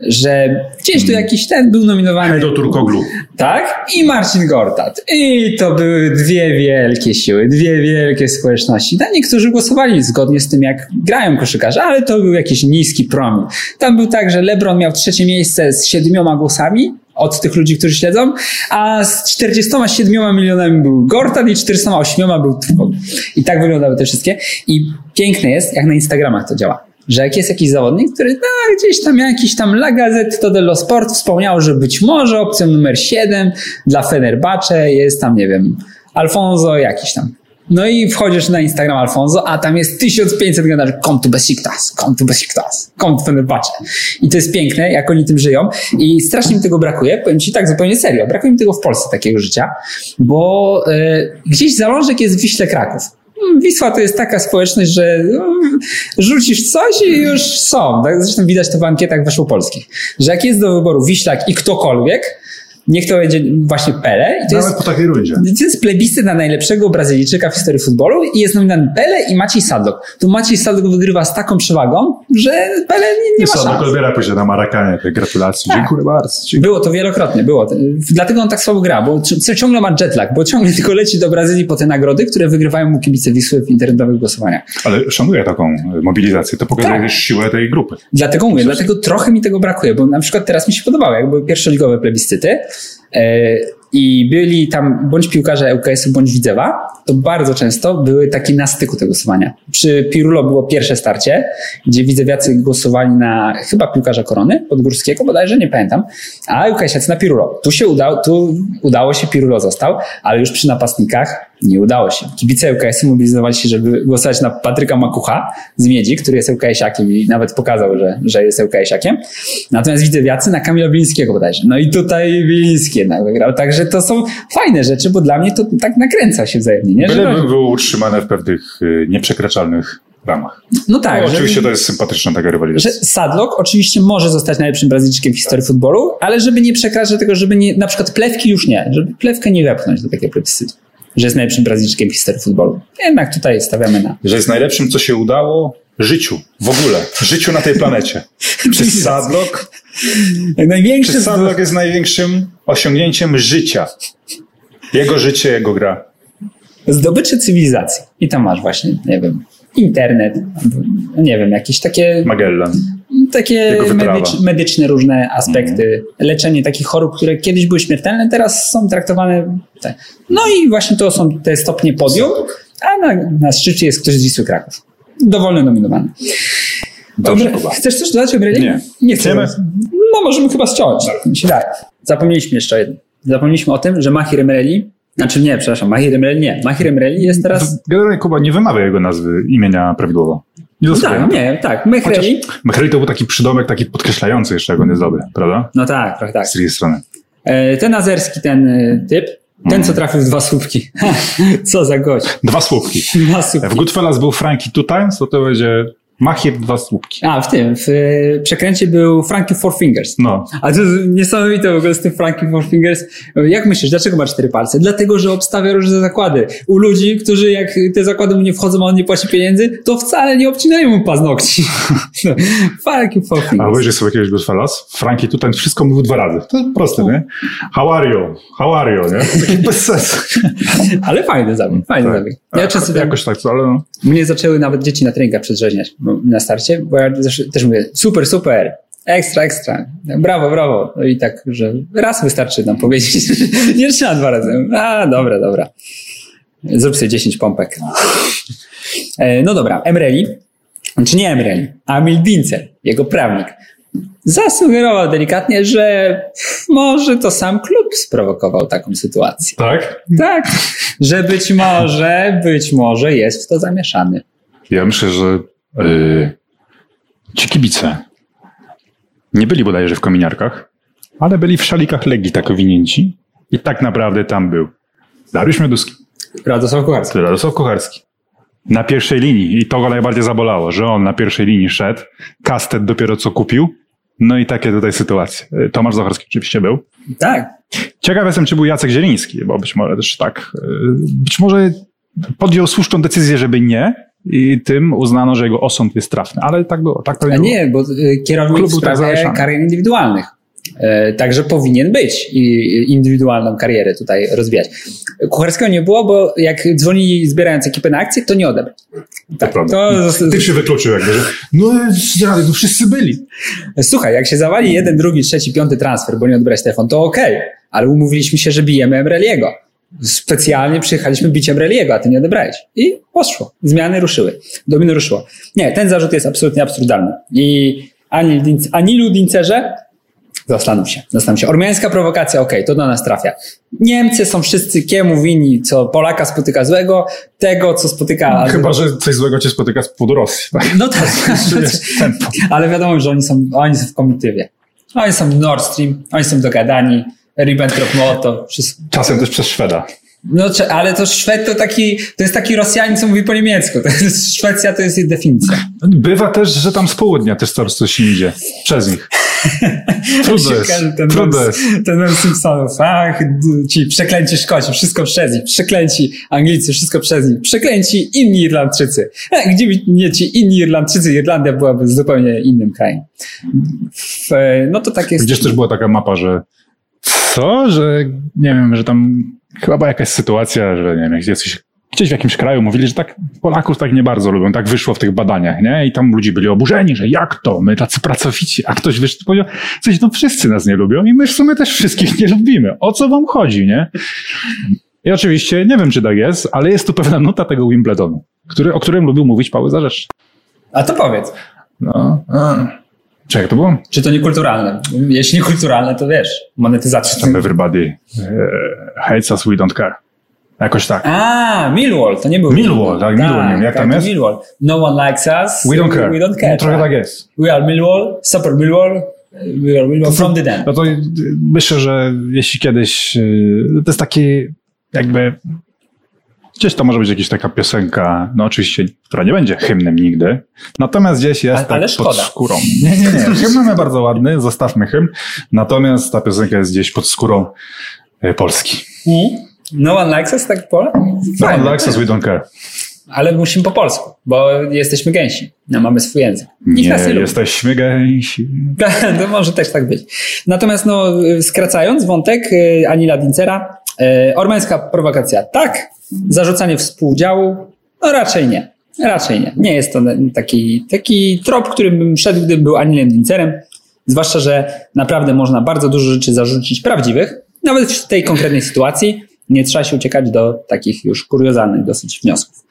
że gdzieś tu jakiś ten był nominowany. Edo Turkoglu. Tak? I Marcin Gortat. I to były dwie wielkie siły, dwie wielkie społeczności. Tam niektórzy głosowali zgodnie z tym, jak grają koszykarze, ale to był jakiś niski promil. Tam był tak, że LeBron miał trzecie miejsce z siedmioma głosami od tych ludzi, którzy śledzą, a z 47 milionami był Gortat i 408 był Turkoglu. I tak wyglądały te wszystkie. I piękne jest, jak na Instagramach to działa że jak jest jakiś zawodnik, który no, gdzieś tam jakiś tam La Gazzetta dello Sport wspomniał, że być może opcją numer 7 dla Fenerbahce jest tam, nie wiem, Alfonso jakiś tam. No i wchodzisz na Instagram Alfonso, a tam jest 1500 komentarzy, kom tu Besiktas, kom tu Besiktas, kom tu Fenerbahce. I to jest piękne, jak oni tym żyją. I strasznie mi tego brakuje, powiem ci tak zupełnie serio, brakuje mi tego w Polsce, takiego życia, bo e, gdzieś zalążek jest w Wiśle Kraków. Wisła to jest taka społeczność, że no, rzucisz coś i już są. Tak? Zresztą widać to w ankietach weszłopolskich, że jak jest do wyboru Wiślak i ktokolwiek, niech to będzie właśnie Pele. I to Nawet jest, po takiej rundzie. to jest plebiscyt na najlepszego Brazylijczyka w historii futbolu i jest nominowany Pele i Maciej Sadlok. Tu Maciej Sadlok wygrywa z taką przewagą, że Pele nie, nie ma Co, szans. odbiera później na Marakanie te gratulacje. Tak. Dziękuję bardzo. Dziękuję. Było to wielokrotnie, było. Dlatego on tak słabo gra, bo ciągle ma jetlag, bo ciągle tylko leci do Brazylii po te nagrody, które wygrywają mu kibice Wisły w internetowych głosowaniach. Ale szanuję taką e, mobilizację. To pokazuje Tak. siłę tej grupy. Dlatego mówię, dlatego trochę mi tego brakuje, bo na przykład teraz mi się podobało, jak były pierwszoligowe plebiscyty, e, i byli tam bądź piłkarze ŁKS-u, bądź Widzewa, to bardzo często były takie na styku tego głosowania. Przy Pirulo było pierwsze starcie, gdzie Widzewiacy głosowali na chyba piłkarza Korony, Podgórskiego bodajże, nie pamiętam, a ŁKS-iacy na Pirulo. Tu się udało, tu udało się, Pirulo został, ale już przy napastnikach nie udało się. Kibice ŁKS-u mobilizowali się, żeby głosować na Patryka Makucha z Miedzi, który jest ŁKS-iakiem i nawet pokazał, że, że jest ŁKS-iakiem. Natomiast Widzewiacy na Kamila Bilińskiego bodajże. No i tutaj Biliński jednak wygrał. Także to są fajne rzeczy, bo dla mnie to tak nakręca się wzajemnie. Nie? Byle by było utrzymane w pewnych y, nieprzekraczalnych ramach. No tak. No, oczywiście to jest sympatyczna taka rywalizacja. Że Sadlock oczywiście może zostać najlepszym Brazylijczykiem w historii futbolu, ale żeby nie przekraczać tego, żeby nie, na przykład plewki już nie, żeby plewkę nie wepchnąć do takiego plebiscytu że jest najlepszym Brazylijczykiem w historii futbolu. Jednak tutaj stawiamy na. Że jest najlepszym, co się udało życiu. W ogóle. Życiu na tej planecie. Czy Sadlock? Największy Czy Sadlock jest największym osiągnięciem życia? Jego życie, jego gra. Zdobycze cywilizacji. I tam masz właśnie, nie wiem, internet, nie wiem, jakieś takie... Magellan. Takie medycz, medyczne różne aspekty, mm. leczenie takich chorób, które kiedyś były śmiertelne, teraz są traktowane. Te. No i właśnie to są te stopnie podium, a na, na szczycie jest ktoś z Wisły Kraków. Dowolny nominowany. Dobrze, Chcesz coś dodać o Nie. Nie chcemy. No możemy chyba ściąć. Mi się daje. Zapomnieliśmy jeszcze o jednym. Zapomnieliśmy o tym, że Mahir Emreli znaczy nie, przepraszam, Mahir Emreli nie. Mahir Emreli jest teraz... Generalnie Kuba nie wymawia jego nazwy, imienia prawidłowo. Nie no tak, nie, tak. Mehreli. Mehreli to był taki przydomek, taki podkreślający jeszcze, jak on jest dobry, prawda? No tak, tak, tak. Z drugiej strony. E, ten azerski, ten e, typ, ten, co mm. trafił w dwa słupki. co za gość. Dwa słupki. Dwa słupki. W Goodfellas był Frankie Two Times, to to będzie Machir dwa słupki. A, w tym, w e, przekręcie był Frankie Four Fingers. No. A to jest niesamowite w ogóle z tym Frankie Four Fingers. Jak myślisz, dlaczego ma cztery palce? Dlatego, że obstawia różne zakłady. U ludzi, którzy jak te zakłady mu nie wchodzą, a on nie płaci pieniędzy, to wcale nie obcinają mu paznokci. Frankie Four Fingers. A obejrzyj sobie jakiegoś Goodfellas. Frankie tutaj wszystko mówił dwa razy. To proste, nie? How are you? How are you, nie? Taki bez sensu. ale fajny zabieg, fajny tak. zabieg. Ja często jakoś tak, ale no. Mnie zaczęły nawet dzieci na treningach przedrzeźniać na starcie, bo ja też mówię, super, super, ekstra, ekstra, brawo, brawo. No i tak, że raz wystarczy nam powiedzieć, nie trzeba dwa razy. A, dobra, dobra. Zrób sobie 10 pompek. E, no dobra, Emreli, czy nie Emreli, Amil Dincer, jego prawnik, zasugerował delikatnie, że może to sam klub sprowokował taką sytuację. Tak? Tak, że być może, być może jest w to zamieszany. Ja myślę, że yy, ci kibice nie byli bodajże w kominiarkach, ale byli w szalikach Legii tak owinięci i tak naprawdę tam był Dariusz Mioduski. Radosław Kucharski. Radosław Kucharski. Na pierwszej linii i to go najbardziej zabolało, że on na pierwszej linii szedł, kastet dopiero co kupił, no i takie tutaj sytuacje. Tomasz Zacharski oczywiście był. Tak. Ciekaw jestem, czy był Jacek Zieliński, bo być może też tak. Y, być może podjął słuszną decyzję, żeby nie, i tym uznano, że jego osąd jest trafny. Ale tak było. Tak A nie, bo y, kierownik w tak sprawie tak karier indywidualnych. E, także powinien być i indywidualną karierę tutaj rozwijać. Kucharskiego nie było, bo jak dzwonili zbierając ekipę na akcję, to nie odebrał. Tak, to, to Ty się wykluczył jakby, że no, no wszyscy byli. Słuchaj, jak się zawali jeden, drugi, trzeci, piąty transfer, bo nie odebrać telefon, to okej, okay, ale umówiliśmy się, że bijemy Emreliego specjalnie przyjechaliśmy biciem Reliego, a ty nie odebrałeś. I poszło. Zmiany ruszyły. Domino ruszyło. Nie, ten zarzut jest absolutnie absurdalny. I ani, ani Ludincerze zastanów się, zastanów się. Ormiańska prowokacja, okej, okay, to do nas trafia. Niemcy są wszyscy kiemu winni, co Polaka spotyka złego, tego, co spotyka... Chyba, że coś złego cię spotyka z powodu Rosji. Tak? No tak. Ale wiadomo, że oni są, oni są w komitywie. Oni są Nord Stream, oni są dogadani, Ribbentrop-Molotov. Wszystko. Czasem też przez Szweda. No, ale to Szwed to taki, to jest taki Rosjanin, co mówi po niemiecku. To jest, Szwecja to jest jej definicja. Bywa też, że tam z południa też coraz coś idzie. Przez nich. Trudno jest. Ten Trudno jest. Ten Simpsonów. Ach, ci przeklęci Szkoci, wszystko przez nich. Przeklęci Anglicy, wszystko przez nich. Przeklęci inni Irlandczycy. E, gdzie nie ci inni Irlandczycy, Irlandia byłaby zupełnie innym krajem. no to tak jest. Gdzieś też była taka mapa, że co? Że nie wiem, że tam chyba była jakaś sytuacja, że nie wiem, jacyś gdzieś w jakimś kraju mówili, że tak Polaków tak nie bardzo lubią, tak wyszło w tych badaniach, nie? I tam ludzie byli oburzeni, że jak to, my tacy pracowici, a ktoś wyszedł powiedział, coś, no wszyscy nas nie lubią i my w sumie też wszystkich nie lubimy. O co wam chodzi, nie? I oczywiście, nie wiem czy tak jest, ale jest tu pewna nuta tego Wimbledonu, który, o którym lubił mówić Paweł Zarzeczny. A to powiedz. No, a. Czekaj, to było? Czy to niekulturalne? Jeśli niekulturalne, to wiesz, monetyzacja. Tam everybody uh, hates us, we don't care. Jakoś tak. A, Millwall, to nie był. Millwall, tak, Millwall, nie wiem, jak tam to jest? Millwall. No one likes us. We don't care. We don't care. No, trochę tak jest. We are Millwall, super Millwall, we are Millwall from the den. No to myślę, że jeśli kiedyś, y, to jest taki jakby, gdzieś to może być jakaś taka piosenka, no oczywiście, która nie będzie hymnem nigdy, natomiast gdzieś jest Ale- tak ale pod skórą. Nie, nie, nie, hymn mamy bardzo ładny, zostawmy hymn, natomiast ta piosenka jest gdzieś pod skórą y, Polski. No one likes us, tak po? No, Fajnie. likes us, we don't care. Ale musimy po polsku, bo jesteśmy gęsi. No, mamy swój język. Nikt Nie, nas nie lubi. jesteśmy gęsi. to może też tak być. Natomiast no, skracając wątek y, Anila Dincera, y, ormańska prowokacja tak, zarzucanie współdziału, no raczej nie. Raczej nie. Nie jest to taki, taki trop, którym bym szedł, gdybym był Anilem Dincerem. Zwłaszcza, że naprawdę można bardzo dużo rzeczy zarzucić prawdziwych, nawet w tej konkretnej sytuacji. Nie trzeba się uciekać do takich już kuriozalnych dosyć wniosków.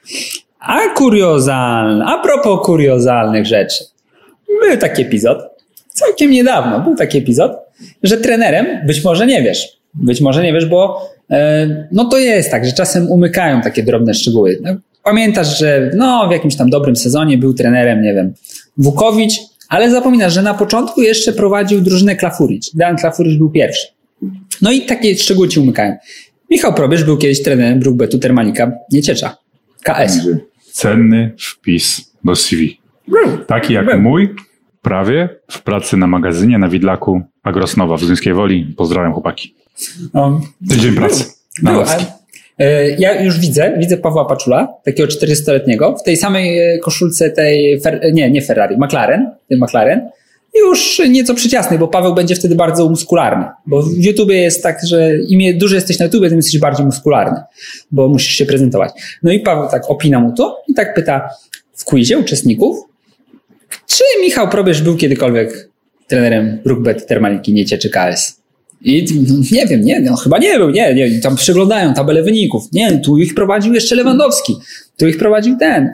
A kuriozalne, a propos kuriozalnych rzeczy. Był taki epizod, całkiem niedawno był taki epizod, że trenerem, być może nie wiesz, być może nie wiesz, bo e, no to jest tak, że czasem umykają takie drobne szczegóły. No, Pamiętasz, że no w jakimś tam dobrym sezonie był trenerem, nie wiem, Wukowicz, ale zapominasz, że na początku jeszcze prowadził drużynę Klafuricz. Dan Klafuricz był pierwszy. No i takie szczegóły ci umykają. Michał Probierz był kiedyś trenerem Brookbetu Termalika Nieciecza. KS. Cenny wpis do CV. Taki jak Był. mój, prawie w pracy na magazynie na Widlaku Agrosnowa w Zduńskiej Woli. Pozdrawiam chłopaki. No, Tydzień pracy. Był, e, ja już widzę, widzę Pawła Paczula, takiego 40-letniego, w tej samej e, koszulce tej, Fer, nie, nie Ferrari, McLaren, ten McLaren, już nieco przyciasny, bo Paweł będzie wtedy bardzo muskularny, bo w YouTubie jest tak, że im duży jesteś na YouTubie, tym jesteś bardziej muskularny, bo musisz się prezentować. No i Paweł tak opina mu to i tak pyta w quizie uczestników, czy Michał Probierz był kiedykolwiek trenerem Brookbet Termaliki Niecie czy KS? I nie wiem, nie, no chyba nie był, nie, nie, tam przeglądają tabelę wyników. Nie, tu ich prowadził jeszcze Lewandowski, tu ich prowadził ten.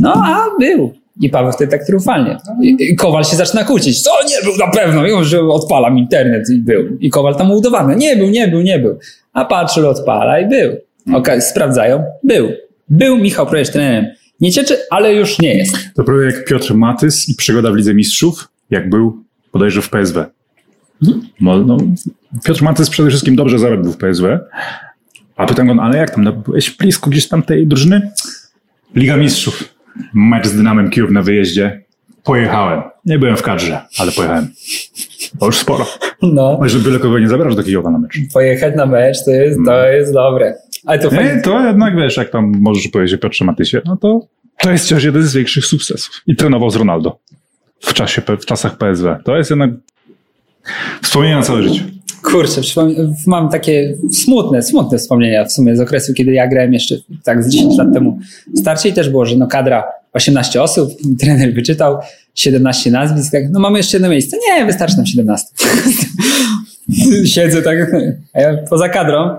No, a był. I Paweł wtedy tak triumfalnie. I, Kowal się zaczyna kłócić. Co, nie był na pewno. I że odpalam internet i był. I Kowal tam udowadnia. Nie był, nie był, nie był. A Patrzyl odpala i był. Okej, sprawdzają. Był. Był Michał Projesz trenerem. Nie cieczy, ale już nie jest. To prawie jak Piotr Matys i przygoda w Lidze Mistrzów, jak był bodajże w PSW. No, no, Piotr Matys przede wszystkim dobrze zarobił w PSW. A pytam go, no, ale jak tam, no, byłeś blisko gdzieś tam tej drużyny? Liga Mistrzów. Mecz z Dynamem Kijów na wyjeździe. Pojechałem. Nie byłem w kadrze, ale pojechałem. To już sporo. No, że byle kogo nie zabrasz do Kijowa na mecz. pojechać na mecz to jest, to jest dobre. Ale to fajnie. Nie, to jednak wiesz, jak tam możesz powiedzieć o Piotrze Matysie, no to to jest wciąż jeden z większych sukcesów. I trenował z Ronaldo w, czasie, w czasach PSW. To jest jednak wspomnienie na całe życie. Kurczę, mam takie smutne, smutne wspomnienia w sumie z okresu, kiedy ja grałem jeszcze tak z 10 lat temu. Starcie i też było, że no kadra 18 osób, trener wyczytał 17 nazwisk, tak, no mamy jeszcze jedno miejsce. Nie, wystarczy nam 17. Siedzę tak, a ja poza kadrą.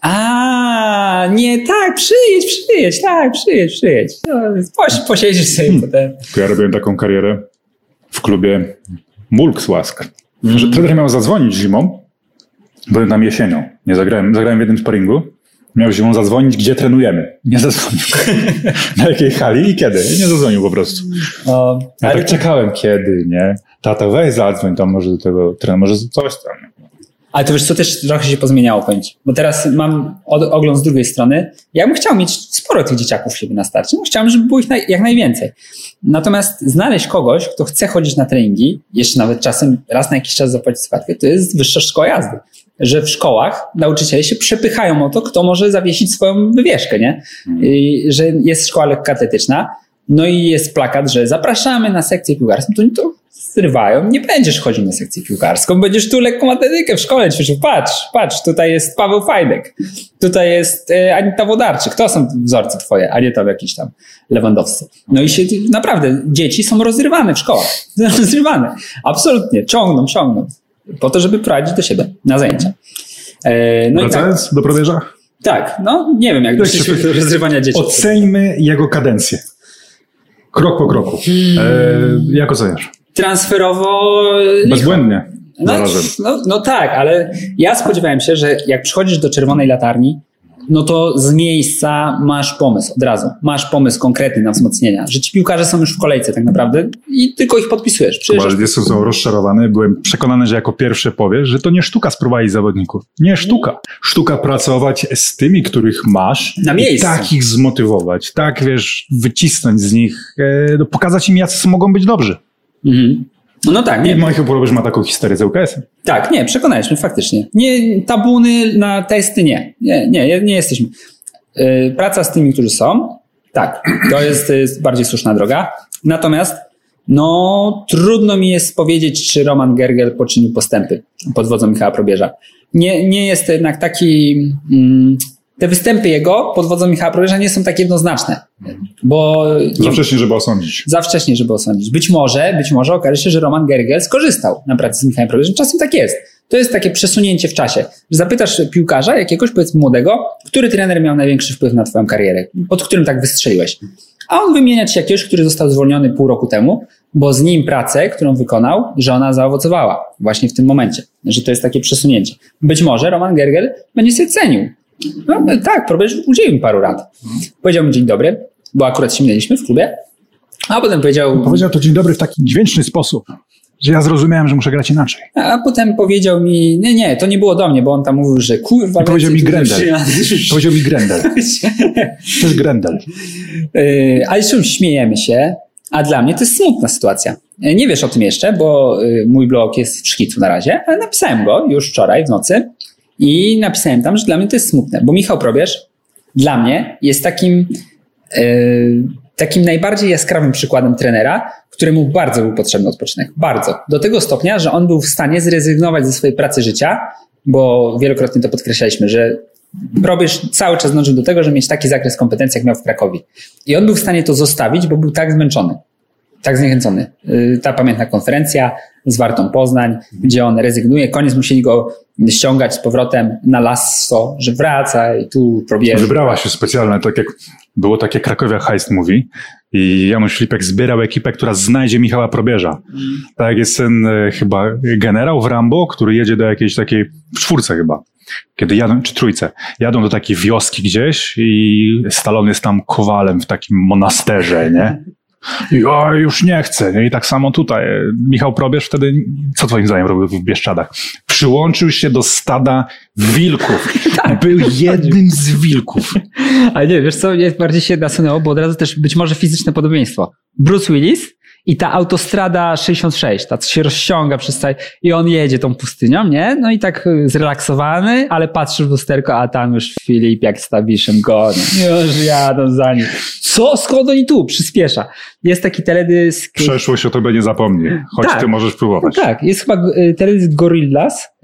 A, nie, tak, przyjedź, przyjedź, tak, przyjedź, przyjedź. No, posiedzisz sobie potem. Ja robiłem taką karierę w klubie Mulk Łask, że trener miał zadzwonić zimą, byłem tam jesienią, nie zagrałem, zagrałem w jednym sparingu, miał zimą zadzwonić, gdzie trenujemy. Nie zadzwonił. Na jakiej hali i kiedy. Nie zadzwonił po prostu. O, Ja ale- tak czekałem, kiedy, nie? Tata, weź zadzwoń tam może do tego trenera, może coś tam. Ale to wiesz co, też trochę się pozmieniało pojęcie. Bo teraz mam od, ogląd z drugiej strony. Ja bym chciał mieć sporo tych dzieciaków siebie na starcie. No, chciałem, żeby było ich naj, jak najwięcej. Natomiast znaleźć kogoś, kto chce chodzić na treningi, jeszcze nawet czasem raz na jakiś czas zapłacić składkę, to jest wyższa szkoła jazdy. Że w szkołach nauczyciele się przepychają o to, kto może zawiesić swoją wywieszkę, nie? I, że jest szkoła lekkoatletyczna, no i jest plakat, że zapraszamy na sekcję piłkarską, to, to zrywają, nie będziesz chodził na sekcję piłkarską, będziesz tu lekką atletykę w szkole ćwiczył. Patrz, patrz, tutaj jest Paweł Fajdek, tutaj jest e, Anita Wodarczyk, to są wzorce twoje, a nie tam jakiś tam Lewandowski. No i się naprawdę, dzieci są rozrywane w szkołach, rozrywane, absolutnie, ciągną, ciągną, po to, żeby prowadzić do siebie na zajęcia. E, no Wracając tak, do probierza? Tak, no nie wiem, jak do rozrywania dzieci. Oceńmy jego kadencję. Krok po kroku. E, jak oceniasz? Transferowo... Bezbłędnie. No, no, no tak, ale ja spodziewałem się, że jak przychodzisz do czerwonej latarni, no to z miejsca masz pomysł od razu. Masz pomysł konkretny na wzmocnienia. Że ci piłkarze są już w kolejce tak naprawdę i tylko ich podpisujesz. Ale jestem są rozczarowany. Byłem przekonany, że jako pierwszy powiesz, że to nie sztuka sprowadzić zawodników. Nie sztuka. Sztuka pracować z tymi, których masz. Na miejscu. tak ich zmotywować. Tak, wiesz, wycisnąć z nich, e, pokazać im, jacy mogą być dobrzy. Mhm. No tak, nie. Michael Porobisz ma taką historię z UKS-em. Tak, nie, przekonaliśmy faktycznie. Nie, tabuny na testy nie. Nie, nie, nie jesteśmy. Yy, praca z tymi, którzy są, tak, to jest, jest bardziej słuszna droga. Natomiast no, trudno mi jest powiedzieć, czy Roman Gergel poczynił postępy pod wodzą Michała Probierza. Nie, nie jest to jednak taki... Mm, te występy jego pod wodzą Michała Probierza nie są tak jednoznaczne. Bo, za wcześnie, żeby osądzić. Za wcześnie, żeby osądzić. Być może, być może okaże się, że Roman Gergel skorzystał na pracy z Michałem Probierzem. Czasem tak jest. To jest takie przesunięcie w czasie. Zapytasz piłkarza, jakiegoś powiedzmy młodego, który trener miał największy wpływ na twoją karierę, pod którym tak wystrzeliłeś. A on wymienia ci jakiegoś, który został zwolniony pół roku temu, bo z nim pracę, którą wykonał, że ona zaowocowała właśnie w tym momencie. Że to jest takie przesunięcie. Być może Roman Gergel będzie się cenił no tak, probierz udzielił mi paru rad. Powiedział mi dzień dobry, bo akurat się minęliśmy w klubie, a potem powiedział... Powiedział to dzień dobry w taki dźwięczny sposób, że ja zrozumiałem, że muszę grać inaczej. A potem powiedział mi, nie, nie, to nie było do mnie, bo on tam mówił, że kurwa... I powiedział mi Grendel. powiedział mi Grendel. To jest Grendel. Yy, ale już śmiejemy się, a dla mnie to jest smutna sytuacja. Yy, nie wiesz o tym jeszcze, bo yy, mój blog jest w szkicu na razie, ale napisałem go już wczoraj w nocy i napisałem tam, że dla mnie to jest smutne, bo Michał Probierz dla mnie jest takim, yy, takim najbardziej jaskrawym przykładem trenera, któremu bardzo był potrzebny odpoczynek. Bardzo. Do tego stopnia, że on był w stanie zrezygnować ze swojej pracy życia, bo wielokrotnie to podkreślaliśmy, że Probierz cały czas dążył do tego, żeby mieć taki zakres kompetencji, jak miał w Krakowie. I on był w stanie to zostawić, bo był tak zmęczony tak zniechęcony. Y, ta pamiętna konferencja z Wartą Poznań, gdzie on rezygnuje, koniec musieli go ściągać z powrotem na lasso, że wraca i tu probierze. Wybrała się specjalne, tak jak było takie Krakowia Heist Movie i Janusz Filipek zbierał ekipę, która znajdzie Michała Probierza. Mm. Tak jak jest ten e, chyba generał w Rambo, który jedzie do jakiejś takiej, w czwórce chyba, kiedy jadą, czy trójce, jadą do takiej wioski gdzieś i Stallone jest tam kowalem w takim monasterze, nie? O, już nie chcę. I tak samo tutaj. Michał Probierz wtedy, co twoim zdaniem robił w Bieszczadach? Przyłączył się do stada wilków. Tak. Był jednym z wilków. Ale nie, wiesz co, bardziej się nasunęło, bo od razu też być może fizyczne podobieństwo. Bruce Willis i ta autostrada 66, ta się rozciąga przez cały... I on jedzie tą pustynią, nie? No i tak zrelaksowany, ale patrzysz w lusterko, a tam już Filip jak z Tabiszem goni. Już jadą za nim. Co? Skąd oni tu? Przyspiesza. Jest taki teledysk... Przeszłość o tobie nie zapomni, choć tak. ty możesz próbować. No tak, jest chyba y, teledysk Gorillas, y.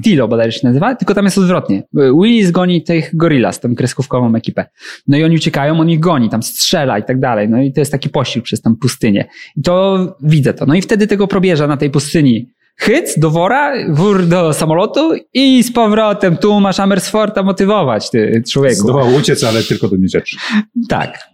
Stilo bodajże się nazywa, tylko tam jest odwrotnie. Willis goni tych Gorillas, tą kreskówkową ekipę. No i oni uciekają, on ich goni, tam strzela i tak dalej. No i to jest taki pościg przez tą pustynię. I to widzę to. No i wtedy tego probierza na tej pustyni hyc do wora, wór do samolotu i z powrotem tu masz Amersforta motywować, ty człowieku. Zdołał uciec, ale tylko do Niedzieczy. Tak.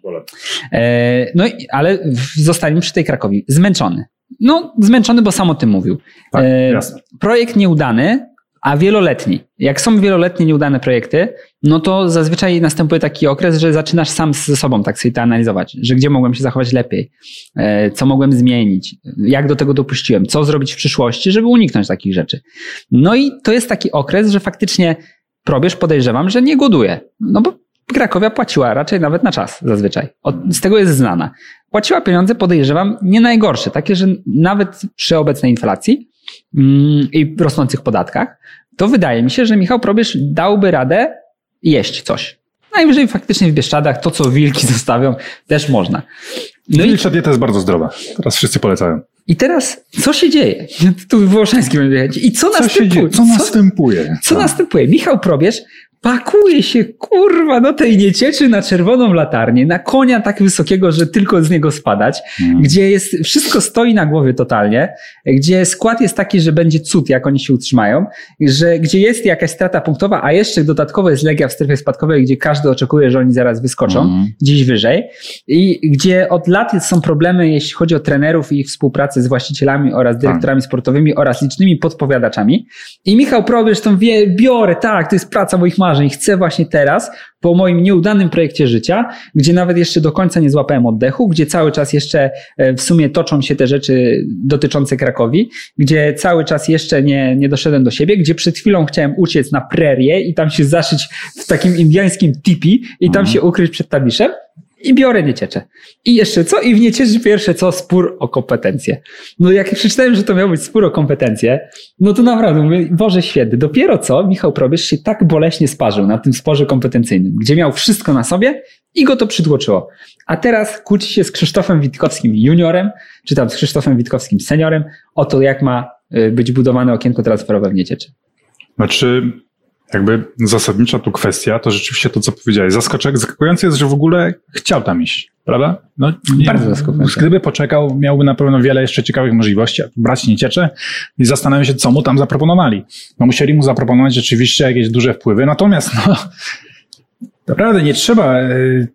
E, no ale zostaniemy przy tej Krakowi. Zmęczony. No, zmęczony, bo sam o tym mówił. Tak, e. Projekt nieudany, a wieloletni. Jak są wieloletnie nieudane projekty, no to zazwyczaj następuje taki okres, że zaczynasz sam ze sobą tak sobie to analizować, że gdzie mogłem się zachować lepiej, e, co mogłem zmienić, jak do tego dopuściłem, co zrobić w przyszłości, żeby uniknąć takich rzeczy. No i to jest taki okres, że faktycznie probierz podejrzewam, że nie głoduje. No bo Krakowia płaciła raczej nawet na czas zazwyczaj. z tego jest znana. Płaciła pieniądze, podejrzewam, nie najgorsze, takie, że nawet przy obecnej inflacji mm, i rosnących podatkach, to wydaje mi się, że Michał Probierz dałby radę jeść coś. Najwyżej faktycznie w Bieszczadach to, co wilki zostawią, też można. No Wilcza i... dieta jest bardzo zdrowa. Teraz wszyscy polecają. I teraz, co się dzieje? Tu Włoszański będzie jechać. I co, Co następuje? Co następuje? Co Tak. następuje? Michał Probierz pakuje się, kurwa, do tej niecieczy na czerwoną latarnię, na konia tak wysokiego, że tylko z niego spadać, Mm. gdzie jest, wszystko stoi na głowie totalnie, gdzie skład jest taki, że będzie cud, jak oni się utrzymają, że gdzie jest jakaś strata punktowa, a jeszcze dodatkowo jest Legia w strefie spadkowej, gdzie każdy oczekuje, że oni zaraz wyskoczą Mm. gdzieś wyżej i gdzie od lat są problemy, jeśli chodzi o trenerów i ich współpracę z właścicielami oraz dyrektorami sportowymi oraz licznymi podpowiadaczami. I Michał Probierz tą wie, biorę, tak, to jest praca moich marzeń, chcę właśnie teraz, po moim nieudanym projekcie życia, gdzie nawet jeszcze do końca nie złapałem oddechu, gdzie cały czas jeszcze e, w sumie toczą się te rzeczy dotyczące Krakowi, gdzie cały czas jeszcze nie, nie doszedłem do siebie, gdzie przed chwilą chciałem uciec na prerię i tam się zaszyć w takim indiańskim tipi i tam Mhm. się ukryć przed tabliszem i biorę nieciecze. I jeszcze co? I w niecieczy pierwsze co? Spór o kompetencje. No jak przeczytałem, że to miał być spór o kompetencje, no to naprawdę mówię, Boże święty, dopiero co Michał Probierz się tak boleśnie sparzył na tym sporze kompetencyjnym, gdzie miał wszystko na sobie i go to przytłoczyło. A teraz kłóci się z Krzysztofem Witkowskim juniorem, czy tam z Krzysztofem Witkowskim seniorem o to, jak ma y, być budowane okienko transferowe w niecieczy. Znaczy, jakby zasadnicza tu kwestia, to rzeczywiście to, co powiedziałeś. Zaskoczek, zaskakujące jest, że w ogóle chciał tam iść, prawda? No, nie, Bardzo zaskakujące. Gdyby poczekał, miałby na pewno wiele jeszcze ciekawych możliwości, a brać nie ciecze i zastanawiam się, co mu tam zaproponowali. No musieli mu zaproponować rzeczywiście jakieś duże wpływy, natomiast no, naprawdę nie trzeba y,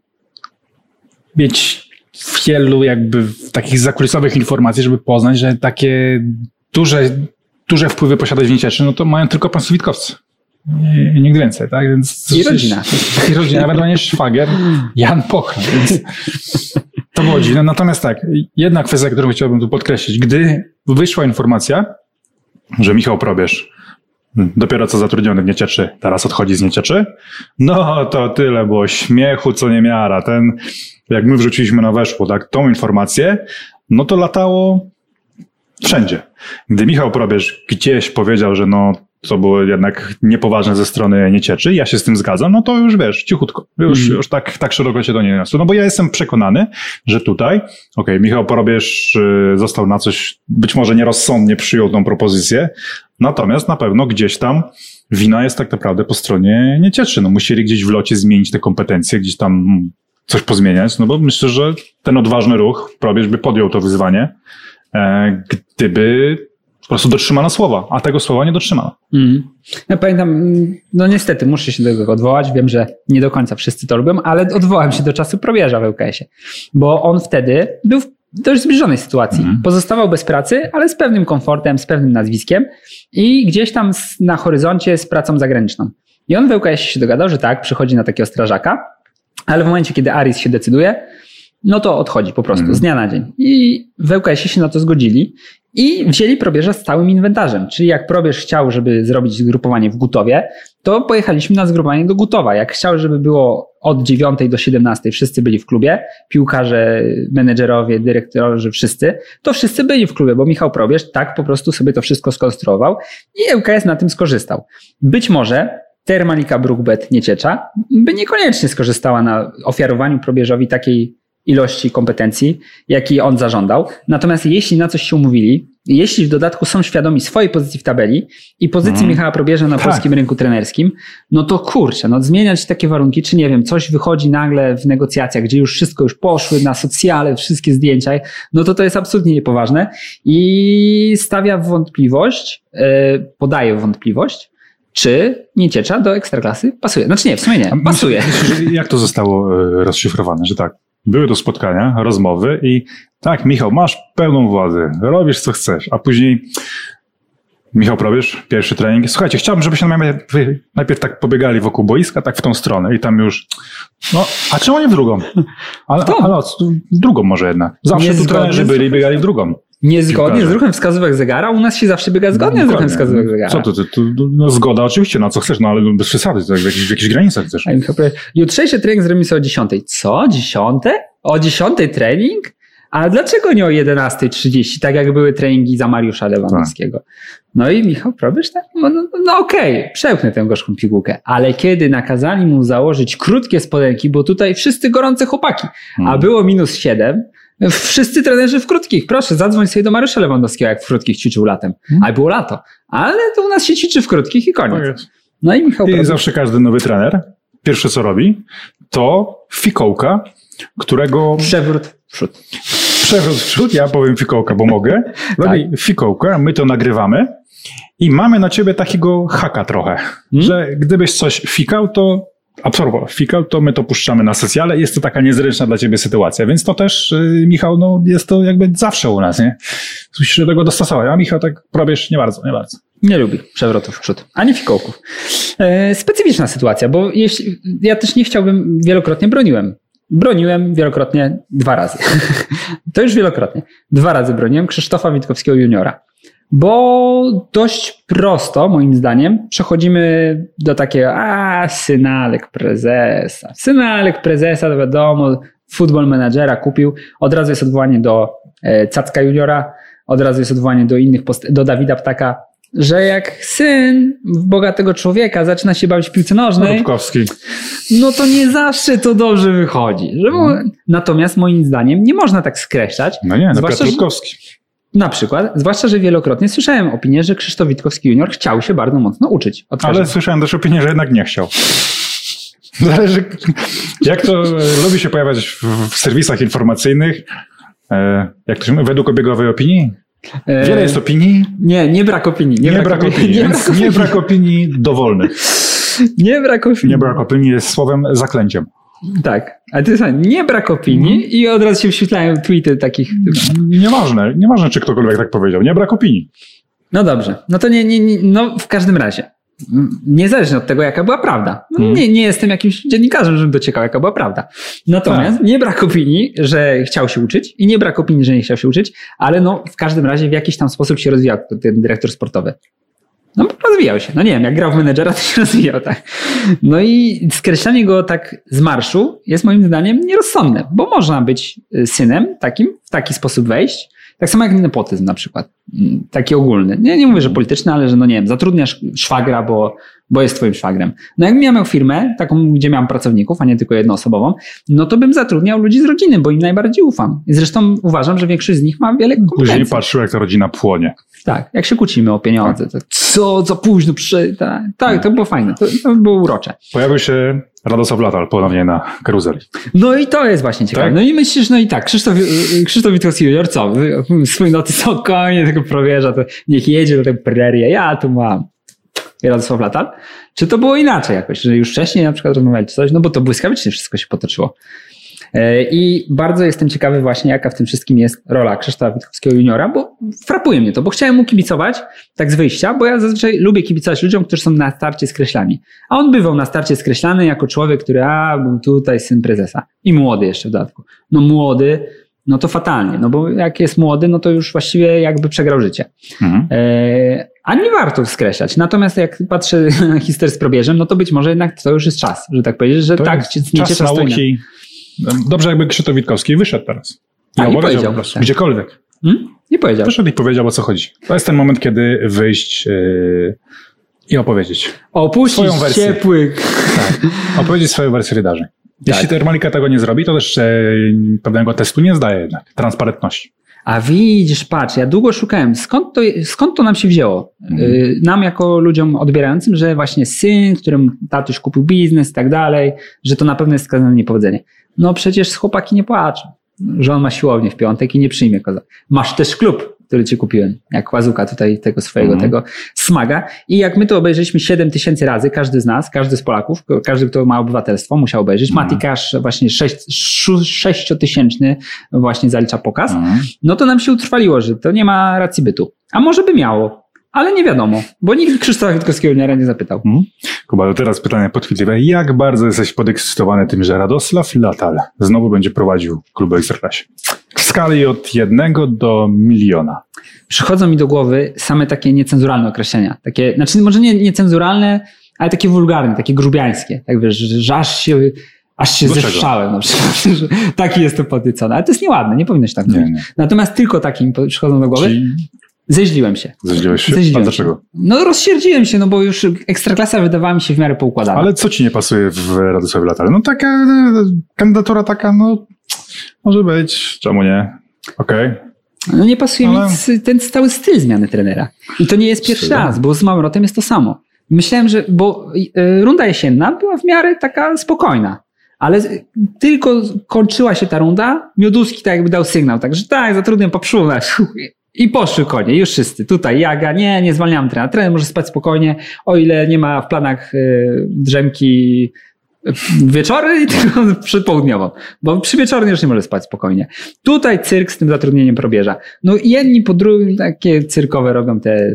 mieć wielu jakby takich zakulisowych informacji, żeby poznać, że takie duże, duże wpływy posiadać w Niecieczy, no to mają tylko państwo Witkowcy. I nikt więcej, tak? Więc I rodzina. I rodzina, ewentualnie szwagier, Jan Pochran. Więc to było dziwne. Natomiast tak, jedna kwestia, którą chciałbym tu podkreślić. Gdy wyszła informacja, że Michał Probierz dopiero co zatrudniony w Niecieczy, teraz odchodzi z Niecieczy, no to tyle było śmiechu, co nie miara. Ten, jak my wrzuciliśmy na weszło, tak, tą informację, no to latało wszędzie. Gdy Michał Probierz gdzieś powiedział, że no to było jednak niepoważne ze strony Niecieczy, ja się z tym zgadzam, no to już wiesz, cichutko, już, Mhm. już tak, tak szeroko się to nie niosło. No bo ja jestem przekonany, że tutaj, okej, Michał Probierz y, został na coś, być może nierozsądnie przyjął tą propozycję, natomiast na pewno gdzieś tam wina jest tak naprawdę po stronie Niecieczy. No musieli gdzieś w locie zmienić te kompetencje, gdzieś tam mm, coś pozmieniać, no bo myślę, że ten odważny ruch, Probierz by podjął to wyzwanie, e, gdyby po prostu dotrzymano słowa, a tego słowa nie dotrzymano. Mm. Ja pamiętam, mm, no niestety muszę się do tego odwołać, wiem, że nie do końca wszyscy to lubią, ale odwołałem się do czasu probierza w ŁKS-ie, bo on wtedy był w dość zbliżonej sytuacji. Mhm. Pozostawał bez pracy, ale z pewnym komfortem, z pewnym nazwiskiem i gdzieś tam na horyzoncie z pracą zagraniczną. I on w ŁKS się dogadał, że tak, przychodzi na takiego strażaka, ale w momencie, kiedy Aris się decyduje, no to odchodzi po prostu Mhm. z dnia na dzień. I w ŁKS się na to zgodzili i wzięli probierza z całym inwentarzem. Czyli jak probierz chciał, żeby zrobić zgrupowanie w Gutowie, to pojechaliśmy na zgrupowanie do Gutowa. Jak chciał, żeby było od 9 do 17, wszyscy byli w klubie, piłkarze, menedżerowie, dyrektororzy, wszyscy, to wszyscy byli w klubie, bo Michał Probierz tak po prostu sobie to wszystko skonstruował i ŁKS na tym skorzystał. Być może Termalika Brookbet Nieciecza by niekoniecznie skorzystała na ofiarowaniu probierzowi takiej ilości kompetencji, jaki on zażądał. Natomiast jeśli na coś się umówili, jeśli w dodatku są świadomi swojej pozycji w tabeli i pozycji Mhm. Michała Probierza na Tak. polskim rynku trenerskim, no to kurczę, no zmieniać takie warunki, czy nie wiem, coś wychodzi nagle w negocjacjach, gdzie już wszystko już poszły na socjale, wszystkie zdjęcia, no to to jest absolutnie niepoważne i stawia w wątpliwość, yy, podaje w wątpliwość, czy nieciecza do ekstraklasy pasuje. Znaczy nie, w sumie nie, pasuje. Jak to zostało e, rozszyfrowane, że tak, były to spotkania, rozmowy i tak, Michał, masz pełną władzę, robisz co chcesz, a później Michał Probierz, pierwszy trening. Słuchajcie, chciałbym, żebyście najpierw, tak pobiegali wokół boiska, tak w tą stronę i tam już, no, a czemu nie w drugą? Ale, tą. ale o, w drugą może jednak. Zawsze tu Niezgodnie trenerzy byli i biegali w drugą. Niezgodnie Piłkarze. z ruchem wskazówek zegara, u nas się zawsze biega zgodnie z ruchem wskazówek zegara. Co to, to, to, no zgoda oczywiście, no co chcesz, no ale bez przesady, tak, w, jakichś, w jakichś granicach chcesz. Jutrzejszy trening zrobimy sobie o 10. Co? 10? O 10 trening? A dlaczego nie o 11.30, tak jak były treningi za Mariusza Lewandowskiego? No i Michał Probierz tak, no, no, no okej, przełknę tę gorzką pigułkę. Ale kiedy nakazali mu założyć krótkie spodenki, bo tutaj wszyscy gorące chłopaki, a Hmm. było minus 7, Wszyscy trenerzy w krótkich. Proszę, zadzwoń sobie do Mariusza Lewandowskiego, jak w krótkich ćwiczył latem. Hmm. Ale było lato. Ale to u nas się ćwiczy w krótkich i Tak koniec. jest. No i Michał I zawsze każdy nowy trener, pierwsze co robi, to fikołka, którego przewrót w przód. przewrót w przód, ja powiem fikołka, bo mogę. Robi fikołka, my to nagrywamy i mamy na ciebie takiego haka trochę, że gdybyś coś fikał, to absorbował, fikał, to my to puszczamy na socjale. Jest to taka niezręczna dla ciebie sytuacja, więc to też, y, Michał, no jest to jakby zawsze u nas, nie? Musisz się do tego dostosować, a Michał tak probierz nie bardzo, nie bardzo. Nie lubi przewrotów w przód, ani fikołków. E, specyficzna sytuacja, bo jeśli, ja też nie chciałbym, wielokrotnie broniłem. Broniłem wielokrotnie dwa razy. to już wielokrotnie. Dwa razy broniłem Krzysztofa Witkowskiego juniora. Bo dość prosto, moim zdaniem, przechodzimy do takiego, a synalek prezesa. Synalek prezesa, to wiadomo, futbol menadżera kupił. Od razu jest odwołanie do e, Cacka juniora, od razu jest odwołanie do innych, post- do Dawida Ptaka, że jak syn bogatego człowieka zaczyna się bawić piłce nożnej, Rubkowski. no to nie zawsze to dobrze wychodzi. Że mu... Natomiast moim zdaniem nie można tak skreślać. No nie, no Zwłaszcza, Piotr Rutkowski. Na przykład, zwłaszcza, że wielokrotnie słyszałem opinię, że Krzysztof Witkowski junior chciał się bardzo mocno uczyć. Ale słyszałem też opinię, że jednak nie chciał. Zależy, jak to e, lubi się pojawiać w, w serwisach informacyjnych. E, jak to się mówi, według obiegowej opinii? E, Wiele jest opinii, Nie, nie brak opinii. Nie, nie, brak opinii, Nie więc brak opinii. nie brak opinii dowolnych. Nie brak opinii. Nie brak opinii jest słowem zaklęciem. Tak. Ale to jest tak, nie brak opinii Mhm. i od razu się wyświetlają tweety takich. Nieważne, nieważne czy ktokolwiek tak powiedział, nie brak opinii. No dobrze. No to nie, nie, nie no w każdym razie. Niezależnie od tego, jaka była prawda. No, Mhm. Nie, nie jestem jakimś dziennikarzem, żebym dociekał, jaka była prawda. Natomiast nie brak opinii, że chciał się uczyć i nie brak opinii, że nie chciał się uczyć, ale no w każdym razie w jakiś tam sposób się rozwijał ten dyrektor sportowy. No rozwijał się. No nie wiem, jak grał w menedżera, to się rozwijał, tak. No i skreślanie go tak z marszu jest moim zdaniem nierozsądne, bo można być y, synem takim, w taki sposób wejść, tak samo jak nepotyzm na przykład, Mm, taki ogólny. Nie, nie mówię, że polityczny, ale że no nie wiem, zatrudniasz szwagra, bo, bo jest twoim szwagrem. No jakbym ja miał firmę, taką, gdzie miałem pracowników, a nie tylko jednoosobową, no to bym zatrudniał ludzi z rodziny, bo im najbardziej ufam. I zresztą uważam, że większość z nich ma wiele Później kompetencji. patrzył, jak ta rodzina płonie. Tak, jak się kłócimy o pieniądze, to co, za późno przy... Tak, tak, to było fajne, to, to było urocze. Pojawił się Radosław Latal ponownie na karuzeli. No i to jest właśnie ciekawe. Tak? No i myślisz, no i tak, Krzysztof, y, Krzysztof Witkowski junior, co? Swój noty spokojnie tego prowierza, to niech jedzie do tej prerię, ja tu mam. Radosław Latal. Czy to było inaczej jakoś, że już wcześniej na przykład rozmawiali coś? No bo to błyskawicznie wszystko się potoczyło. E, I bardzo jestem ciekawy właśnie, jaka w tym wszystkim jest rola Krzysztofa Witkowskiego juniora, bo frapuje mnie to, bo chciałem mu kibicować tak z wyjścia, bo ja zazwyczaj lubię kibicować ludziom, którzy są na starcie skreślani. A on bywał na starcie skreślany jako człowiek, który, a, był tutaj syn prezesa. I młody jeszcze w dodatku. No młody, no to fatalnie, no bo jak jest młody, no to już właściwie jakby przegrał życie. Mhm. E, a nie warto skreślać. Natomiast jak patrzę na historię z probierzem, no to być może jednak to już jest czas, że tak powiedzieć, że To tak, nie czas nauki. Dobrze, jakby Krzysztof Witkowski wyszedł teraz. A, I powiedział, po prostu, tak. gdziekolwiek. Hmm? Nie powiedział. Wyszedł i powiedział, o co chodzi. To jest ten moment, kiedy wyjść yy, i opowiedzieć. Opuścić Swoją wersję. ciepły... Opowiedzieć swoją wersję wydarzeń. Jeśli Tak. Termalika tego nie zrobi, to też e, pewnego testu nie zdaje jednak. Transparentności. A widzisz, patrz, ja długo szukałem, skąd to, skąd to nam się wzięło? Y, Nam jako ludziom odbierającym, że właśnie syn, którym tatuś kupił biznes i tak dalej, że to na pewno jest skazane na niepowodzenie. No przecież chłopaki nie płaczą, że on ma siłownię w piątek i nie przyjmie koza. Masz też klub, który ci kupiłem, jak łazuka tutaj tego swojego, Mhm. tego smaga. I jak my to obejrzeliśmy 7 tysięcy razy, każdy z nas, każdy z Polaków, każdy, kto ma obywatelstwo, musiał obejrzeć. Mhm. Mati Cash właśnie 6-tysięczny właśnie zalicza pokaz Mhm. no to nam się utrwaliło, że to nie ma racji bytu. A może by miało, ale nie wiadomo, bo nikt Krzysztofa Witkowskiego nie zapytał. Kuba, to teraz pytanie podchwytliwe. Jak bardzo jesteś podekscytowany tym, że Radosław Latal znowu będzie prowadził klub Ekstraklasie? W skali od jednego do miliona. Przychodzą mi do głowy same takie niecenzuralne określenia. Takie, znaczy może nie niecenzuralne, ale takie wulgarne, takie grubiańskie. Tak wiesz, że, aż się, aż się zewszałem na przykład. Że taki jest to podniecony. Ale to jest nieładne, nie powinno się tak mówić. Natomiast tylko takim po- przychodzą do głowy. Czyli Zeźliłem się. zeźliłeś się? Zeźliłem A dlaczego? No rozsierdziłem się, no bo już ekstraklasa wydawała mi się w miarę poukładana. Ale co ci nie pasuje w Radosławie Latale? No taka e, kandydatura taka, no Może być, czemu nie? Okej. No nie pasuje Ale- mi ten cały styl zmiany trenera. I to nie jest pierwszy Styl? raz, bo z Mamrotem jest to samo. Myślałem, że, bo y, runda jesienna była w miarę taka spokojna. Ale tylko kończyła się ta runda, Mioduski tak jakby dał sygnał, także tak, zatrudniam poprzółna. I poszły konie, już wszyscy. Tutaj Jaga, nie, nie zwalniam trenera. Trener może spać spokojnie, o ile nie ma w planach y, drzemki wieczory i tylko przedpołudniową, bo przy wieczornej już nie może spać spokojnie. Tutaj cyrk z tym zatrudnieniem probierza. No i jedni po drugim takie cyrkowe robią te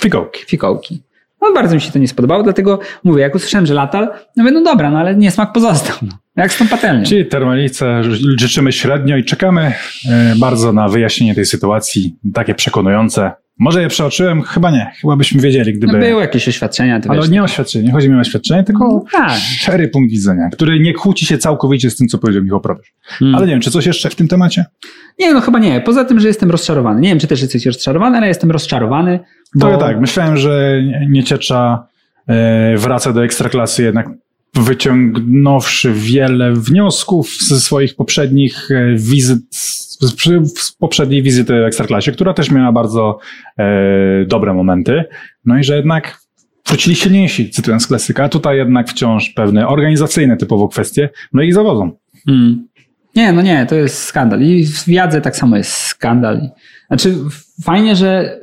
Fikołki. fikołki. No bardzo mi się to nie spodobało, dlatego mówię, jak usłyszałem, że latal, no mówię, no dobra, no ale niesmak pozostał. No. Jak z tą patelnią. Czyli Termalice życzymy średnio i czekamy e, bardzo na wyjaśnienie tej sytuacji. Takie przekonujące. Może je przeoczyłem? Chyba nie. Chyba byśmy wiedzieli, No gdyby... były jakieś oświadczenia, to Ale wiesz, nie oświadczenie, nie chodzi mi o oświadczenie, tylko No tak. szczery punkt widzenia, który nie kłóci się całkowicie z tym, co powiedział Michał Probierz. Mm. Ale nie wiem, czy coś jeszcze w tym temacie? Nie, no chyba nie. Poza tym, że jestem rozczarowany. Nie wiem, czy też jesteś rozczarowany, ale jestem rozczarowany. To Bo... ja tak, myślałem, że Nieciecza e, wraca do Ekstraklasy jednak wyciągnąwszy wiele wniosków ze swoich poprzednich e, wizyt, z, poprzedniej wizyty w Ekstraklasie, która też miała bardzo e, dobre momenty. No i że jednak wrócili silniejsi, cytując klasyka. Tutaj jednak wciąż pewne organizacyjne typowo kwestie, no i zawodzą. Mm. Nie, no nie, to jest skandal. I w Jadze tak samo jest skandal. Znaczy, fajnie, że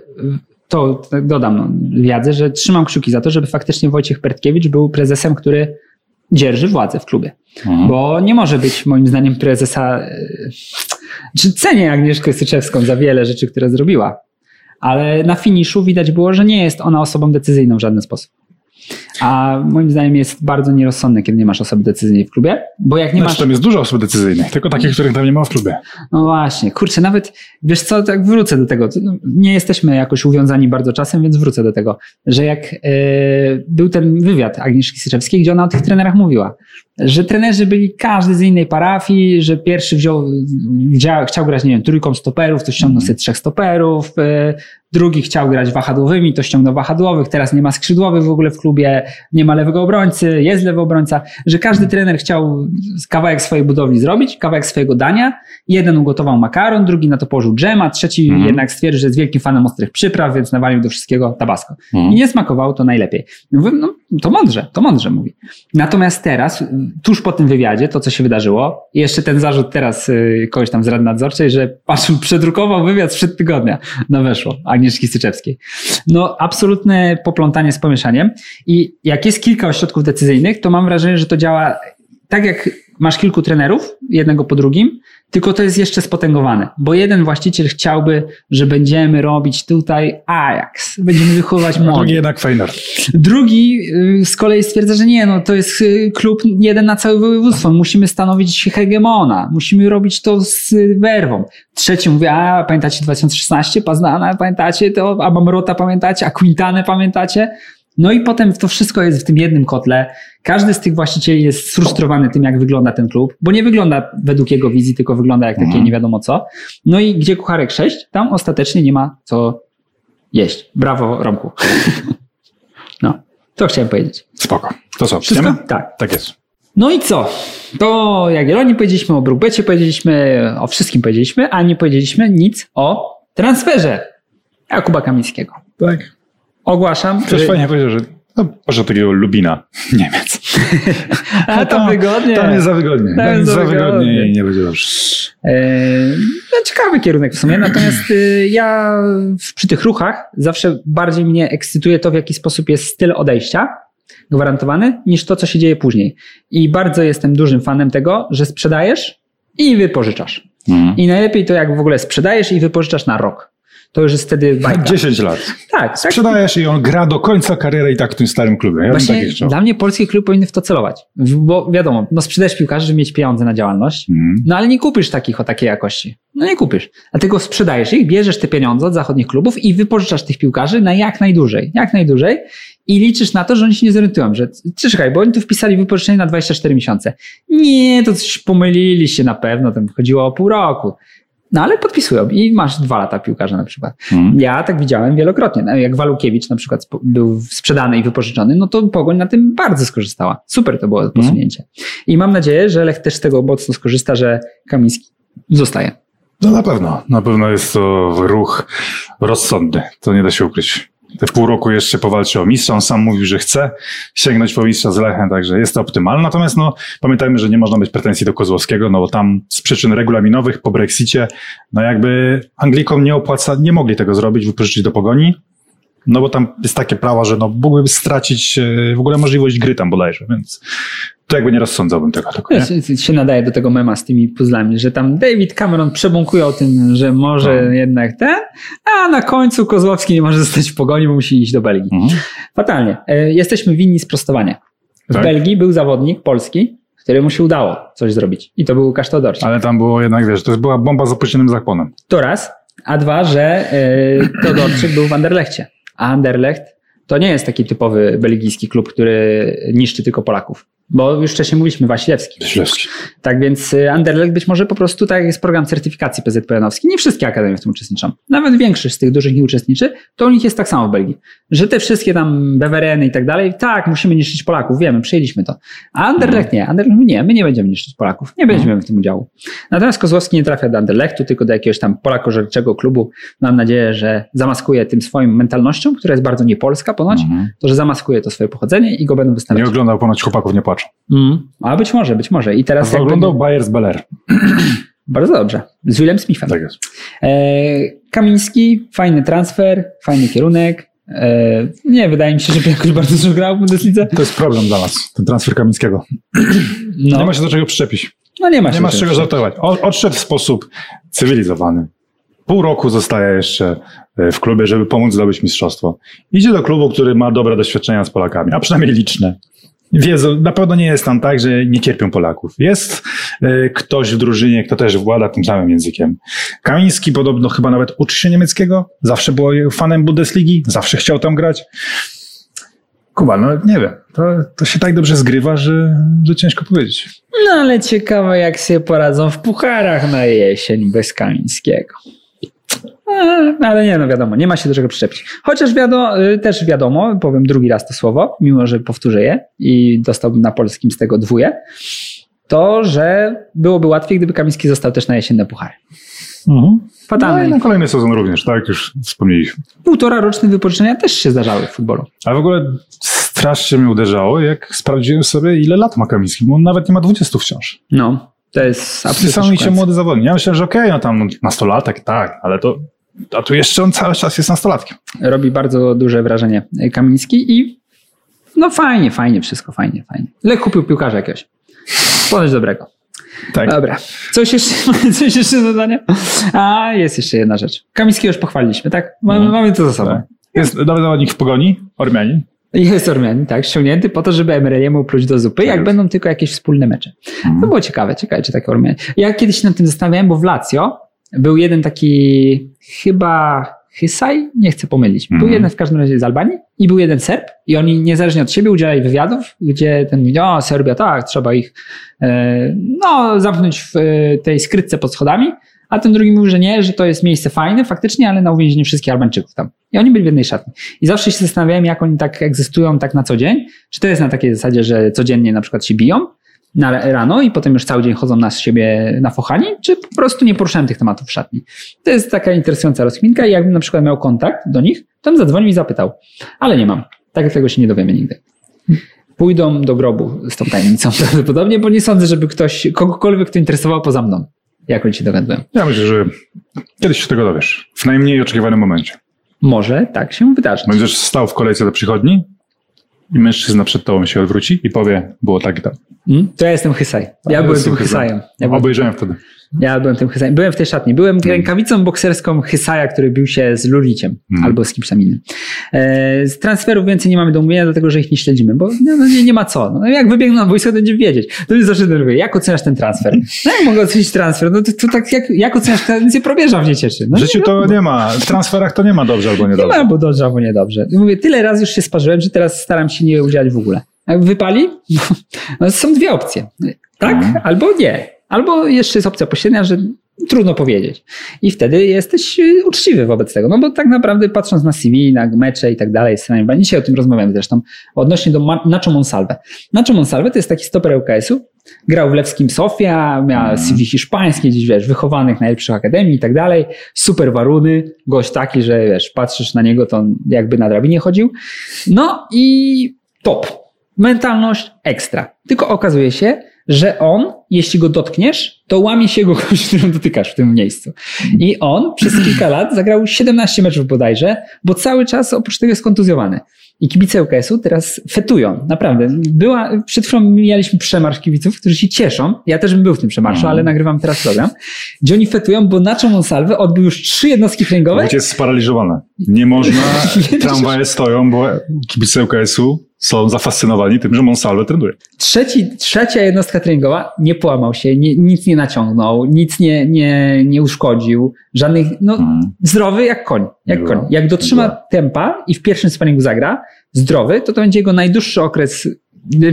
to tak dodam no, w Jadze, że trzymam kciuki za to, żeby faktycznie Wojciech Pertkiewicz był prezesem, który dzierży władzę w klubie. Mhm. Bo nie może być moim zdaniem prezesa. e, Czy cenię Agnieszkę Syczewską za wiele rzeczy, które zrobiła, ale na finiszu widać było, że nie jest ona osobą decyzyjną w żaden sposób. A moim zdaniem jest bardzo nierozsądne, kiedy nie masz osoby decyzyjnej w klubie, bo jak nie Znaczy, masz. tam jest dużo osób decyzyjnych, tylko takich, których tam nie ma w klubie. No właśnie, kurczę, nawet wiesz co, tak wrócę do tego. No, Nie jesteśmy jakoś uwiązani bardzo czasem, więc wrócę do tego, że jak e, był ten wywiad Agnieszki Syczewskiej, gdzie ona o tych trenerach mówiła, że trenerzy byli każdy z innej parafii, że pierwszy wziął, chciał grać, nie wiem, trójką stoperów, to ściągnął sobie trzech stoperów, e, drugi chciał grać wahadłowymi, to ściągnął wahadłowych, teraz nie ma skrzydłowych w ogóle w klubie, nie ma lewego obrońcy, jest lewy obrońca, że każdy trener chciał kawałek swojej budowli zrobić, kawałek swojego dania, jeden ugotował makaron, drugi na to położył dżem, a trzeci Mhm. jednak stwierdził, że jest wielkim fanem ostrych przypraw, więc nawalił do wszystkiego tabasco. Mhm. I nie smakowało to najlepiej. Mówię, no to mądrze, to mądrze mówi. Natomiast teraz, tuż po tym wywiadzie, to co się wydarzyło, jeszcze ten zarzut teraz y, kogoś tam z Rady Nadzorczej, że patrzył, przedrukował wywiad sprzed tygodnia na weszło Agnieszki Syczewskiej. No absolutne poplątanie z pomieszaniem i jak jest kilka ośrodków decyzyjnych, to mam wrażenie, że to działa tak jak masz kilku trenerów, jednego po drugim, tylko to jest jeszcze spotęgowane, bo jeden właściciel chciałby, że będziemy robić tutaj Ajax, będziemy wychowywać A drugi młodych. jednak Feyenoord. Drugi y, z kolei stwierdza, że nie, no to jest y, klub jeden na całe województwo, musimy stanowić hegemona, musimy robić to z werwą. Trzeci mówi, a pamiętacie 2016, Paznana, pamiętacie to, a Mamrota pamiętacie, a Quintanę pamiętacie? No i potem to wszystko jest w tym jednym kotle. Każdy z tych właścicieli jest sfrustrowany tym, jak wygląda ten klub, bo nie wygląda według jego wizji, tylko wygląda jak takie Mhm. nie wiadomo co. No i gdzie kucharek 6, tam ostatecznie nie ma co jeść. Brawo, Romku. No, to chciałem powiedzieć. Spoko. To co, Wszystko? idziemy? Tak. Tak jest. No i co? To Jagiellonii powiedzieliśmy, o Brookbecie powiedzieliśmy, o wszystkim powiedzieliśmy, a nie powiedzieliśmy nic o transferze Jakuba Kamińskiego. Tak. Ogłaszam, że... fajnie powiedział, że no, może takiego Lubina, Niemiec. A to Tam- wygodnie. Tam jest za wygodnie. Tam jest za wygodnie i nie będzie dobrze. Eee, no, ciekawy kierunek w sumie, natomiast y, ja w- przy tych ruchach zawsze bardziej mnie ekscytuje to, w jaki sposób jest styl odejścia gwarantowany, niż to, co się dzieje później. I bardzo jestem dużym fanem tego, że sprzedajesz i wypożyczasz. Mhm. I najlepiej to, jak w ogóle sprzedajesz i wypożyczasz na rok. To już jest wtedy bajka. 10 lat. Tak, tak. Sprzedajesz i on gra do końca kariery i tak w tym starym klubie. Ja Właśnie chciał. dla mnie polskie kluby powinny w to celować. Bo wiadomo, no sprzedajesz piłkarzy, żeby mieć pieniądze na działalność, Mhm. no ale nie kupisz takich o takiej jakości. No nie kupisz. Dlatego sprzedajesz ich, bierzesz te pieniądze od zachodnich klubów i wypożyczasz tych piłkarzy na jak najdłużej. Jak najdłużej. I liczysz na to, że oni się nie zorientują, że czekaj, bo oni tu wpisali wypożyczenie na 24 miesiące. Nie, to coś pomylili się na pewno, tam chodziło o pół roku. No ale podpisują i masz dwa lata piłkarza na przykład. Mhm. Ja tak widziałem wielokrotnie. No, Jak Walukiewicz na przykład był sprzedany i wypożyczony, no to Pogoń na tym bardzo skorzystała. Super to było posunięcie. I mam nadzieję, że Lech też z tego mocno skorzysta, że Kamiński zostaje. No na pewno, na pewno jest to ruch rozsądny, to nie da się ukryć. Te pół roku jeszcze powalczy o mistrza, on sam mówił, że chce sięgnąć po mistrza z Lechem, także jest to optymalne. Natomiast no, pamiętajmy, że nie można mieć pretensji do Kozłowskiego, no bo tam z przyczyn regulaminowych po Brexicie, no jakby Anglikom nie opłaca, nie mogli tego zrobić, wypożyczyć do Pogoni, no bo tam jest takie prawa, że no mógłby stracić e, w ogóle możliwość gry tam bodajże, więc to jakby nie rozsądzałbym tego. Tylko, nie? Się nadaje do tego mema z tymi puzzlami, że tam David Cameron przebąkuje o tym, że może No. jednak ten, a na końcu Kozłowski nie może zostać w pogoni, bo musi iść do Belgii. Mhm. Fatalnie. E, Jesteśmy winni sprostowania. W Tak. Belgii był zawodnik polski, któremu się udało coś zrobić. I to był Łukasz Teodorczyk. Ale tam było jednak, wiesz, to była bomba z opuszczonym zakłonem. To raz. A dwa, że e, Teodorczyk był w Anderlechcie. A Anderlecht to nie jest taki typowy belgijski klub, który niszczy tylko Polaków. Bo już wcześniej mówiliśmy, Wasilewski. Ślewski. Tak więc y, Anderlecht być może po prostu tak jak jest program certyfikacji PZPN-owski. Nie wszystkie akademie w tym uczestniczą. Nawet większość z tych dużych nie uczestniczy, to u nich jest tak samo w Belgii. Że te wszystkie tam Bewereny i tak dalej, tak, musimy niszczyć Polaków, wiemy, przyjęliśmy to. A Anderlecht nie. Anderlecht nie, my nie będziemy niszczyć Polaków. Nie będziemy w tym udziału. Natomiast Kozłowski nie trafia do Anderlechtu, tylko do jakiegoś tam polakożerczego klubu. Mam nadzieję, że zamaskuje tym swoją mentalnością, która jest bardzo niepolska ponoć, Mhm. to że zamaskuje to swoje pochodzenie i go będą wystawiać. Nie oglądał ponoć chłopaków nie płaczą. Mm. A być może, być może. I teraz jakby- Oglądał Bayer z Beler. Bardzo dobrze. Z Willem Smithem. Tak jest. E, Kamiński, fajny transfer, fajny kierunek. E, nie, wydaje mi się, żeby jakoś bardzo dużo grał w Bundeslidze. To jest problem dla nas, ten transfer Kamińskiego. No, Nie ma się do czego przyczepić. no nie ma Nie się ma z do czego żartować. Odszedł w sposób cywilizowany. Pół roku zostaje jeszcze e, w klubie, żeby pomóc zdobyć mistrzostwo. Idzie do klubu, który ma dobre doświadczenia z Polakami, a przynajmniej liczne. Wiedzą, na pewno nie jest tam tak, że nie cierpią Polaków. Jest e, ktoś w drużynie, kto też włada tym samym językiem. Kamiński podobno chyba nawet uczy się niemieckiego, zawsze był fanem Bundesligi, zawsze chciał tam grać. Kuba, no nie wiem, to, to się tak dobrze zgrywa, że, że ciężko powiedzieć. No ale ciekawe, jak sobie poradzą w pucharach na jesień bez Kamińskiego. A, ale nie, no wiadomo, nie ma się do czego przyczepić. Chociaż wiadomo, y, też wiadomo, powiem drugi raz to słowo, mimo że powtórzę je i dostałbym na polskim z tego dwóje, to, że byłoby łatwiej, gdyby Kamiński został też na jesienne puchary. No Fatalne. i na kolejny sezon również, tak jak już wspomnieliśmy. Półtora roczne wypożyczenia też się zdarzały w futbolu. A w ogóle strasznie mnie uderzało, jak sprawdziłem sobie, ile lat ma Kamiński, bo on nawet nie ma 20 wciąż. No, to jest absolutnie młody zawodnik. Ja myślałem, że okej, no tam nastolatek, tak, ale to, a tu jeszcze on cały czas jest nastolatkiem. Robi bardzo duże wrażenie Kamiński i no fajnie, fajnie, wszystko fajnie, fajnie. Lech kupił piłkarza jakiegoś. Ponoć dobrego. Tak. Dobra. Coś jeszcze, coś jeszcze do dodania? A, jest jeszcze jedna rzecz. Kamińskiego już pochwaliliśmy, tak? Mamy, Mhm. mamy to za sobą. Tak. Jest nowy zawodnik w Pogoni, Ormianin. Jest Ormianin, tak, ściągnięty po to, żeby Emeryjemu pluć do zupy, jak będą tylko jakieś wspólne mecze. Mhm. To było ciekawe, ciekawe, czy takie Ormianin. Ja kiedyś się nad tym zastanawiałem, bo w Lazio był jeden taki chyba Hysaj, nie chcę pomylić. Był Mhm. jeden w każdym razie z Albanii i był jeden Serb i oni niezależnie od siebie udzielali wywiadów, gdzie ten mówi, o Serbia, tak, trzeba ich e, no, zamknąć w e, tej skrytce pod schodami, a ten drugi mówił, że nie, że to jest miejsce fajne faktycznie, ale na uwięzienie wszystkich Albańczyków tam. I oni byli w jednej szatni. I zawsze się zastanawiałem, jak oni tak egzystują tak na co dzień. Czy to jest na takiej zasadzie, że codziennie na przykład się biją na rano i potem już cały dzień chodzą na siebie nafochani, czy po prostu nie poruszałem tych tematów w szatni. To jest taka interesująca rozkminka i jakbym na przykład miał kontakt do nich, to bym zadzwonił i zapytał. Ale nie mam. Tak tego się nie dowiemy nigdy. Pójdą do grobu z tą tajemnicą prawdopodobnie, bo nie sądzę, żeby ktoś, kogokolwiek to interesował poza mną. Jak oni się dogadują. Ja myślę, że kiedyś się tego dowiesz. W najmniej oczekiwanym momencie. Może tak się wydarzy. Będziesz stał w kolejce do przychodni i mężczyzna przed tobą się odwróci i powie, było tak i tak. Mm? To ja jestem Hysaj. Ja byłem tym Hysaj. Hysajem. Ja byłem, Obejrzałem wtedy. Ja byłem tym Hysajem. Byłem w tej szatni. Byłem rękawicą bokserską Hysaja, który bił się z Luliciem Mm. albo z kimś tam innym. E, z transferów więcej nie mamy do mówienia, dlatego że ich nie śledzimy, bo no, no, nie, nie ma co. No, jak wybiegną na boisko, to będzie wiedzieć. To mnie zawsze denerwuje. Jak oceniasz ten transfer? No jak mogę ocenić transfer? No to, to tak jak, jak oceniasz tendencję probierza w nie cieszy. No, W życiu nie, to nie ma. W transferach to nie ma dobrze albo nie ma niedobrze. albo dobrze, albo niedobrze. I Mówię, tyle razy już się sparzyłem, że teraz staram się nie udzielać w ogóle. Jak wypali, no, są dwie opcje. Tak Mhm. albo nie. Albo jeszcze jest opcja pośrednia, że trudno powiedzieć. I wtedy jesteś y, uczciwy wobec tego. No bo tak naprawdę patrząc na CV, na mecze i tak dalej, dzisiaj o tym rozmawiamy zresztą, odnośnie do Nacho Monsalve. Nacho Monsalve to jest taki stoper UKS-u, grał w Lewskim Sofia, miał CV hiszpańskie, gdzieś wiesz, wychowanych najlepszych akademii i tak dalej, super waruny, gość taki, że wiesz, patrzysz na niego, to on jakby na drabinie chodził. No i top. Mentalność ekstra. Tylko okazuje się, że on, jeśli go dotkniesz, to łamie się jego kość, którą dotykasz w tym miejscu. I on przez kilka lat zagrał 17 meczów bodajże, bo cały czas oprócz tego jest kontuzjowany. I kibice UKS-u teraz fetują, naprawdę. Była, przed chwilą mieliśmy przemarsz kibiców, którzy się cieszą. Ja też bym był w tym przemarszu, ale nagrywam teraz program. Gdzie oni fetują, bo Nacho Monsalve odbył już trzy jednostki treningowe. Łódź jest sparaliżowana. Nie można, tramwaje stoją, bo kibice UKS-u są zafascynowani tym, że Monsalve trenuje. Trzeci, trzecia jednostka treningowa nie połamał się, nie, nic nie naciągnął, nic nie, nie, nie uszkodził, żadnych, no Mhm. zdrowy jak koń, jak Nie koń. Jak dotrzyma tempa i w pierwszym sparingu zagra, zdrowy, to to będzie jego najdłuższy okres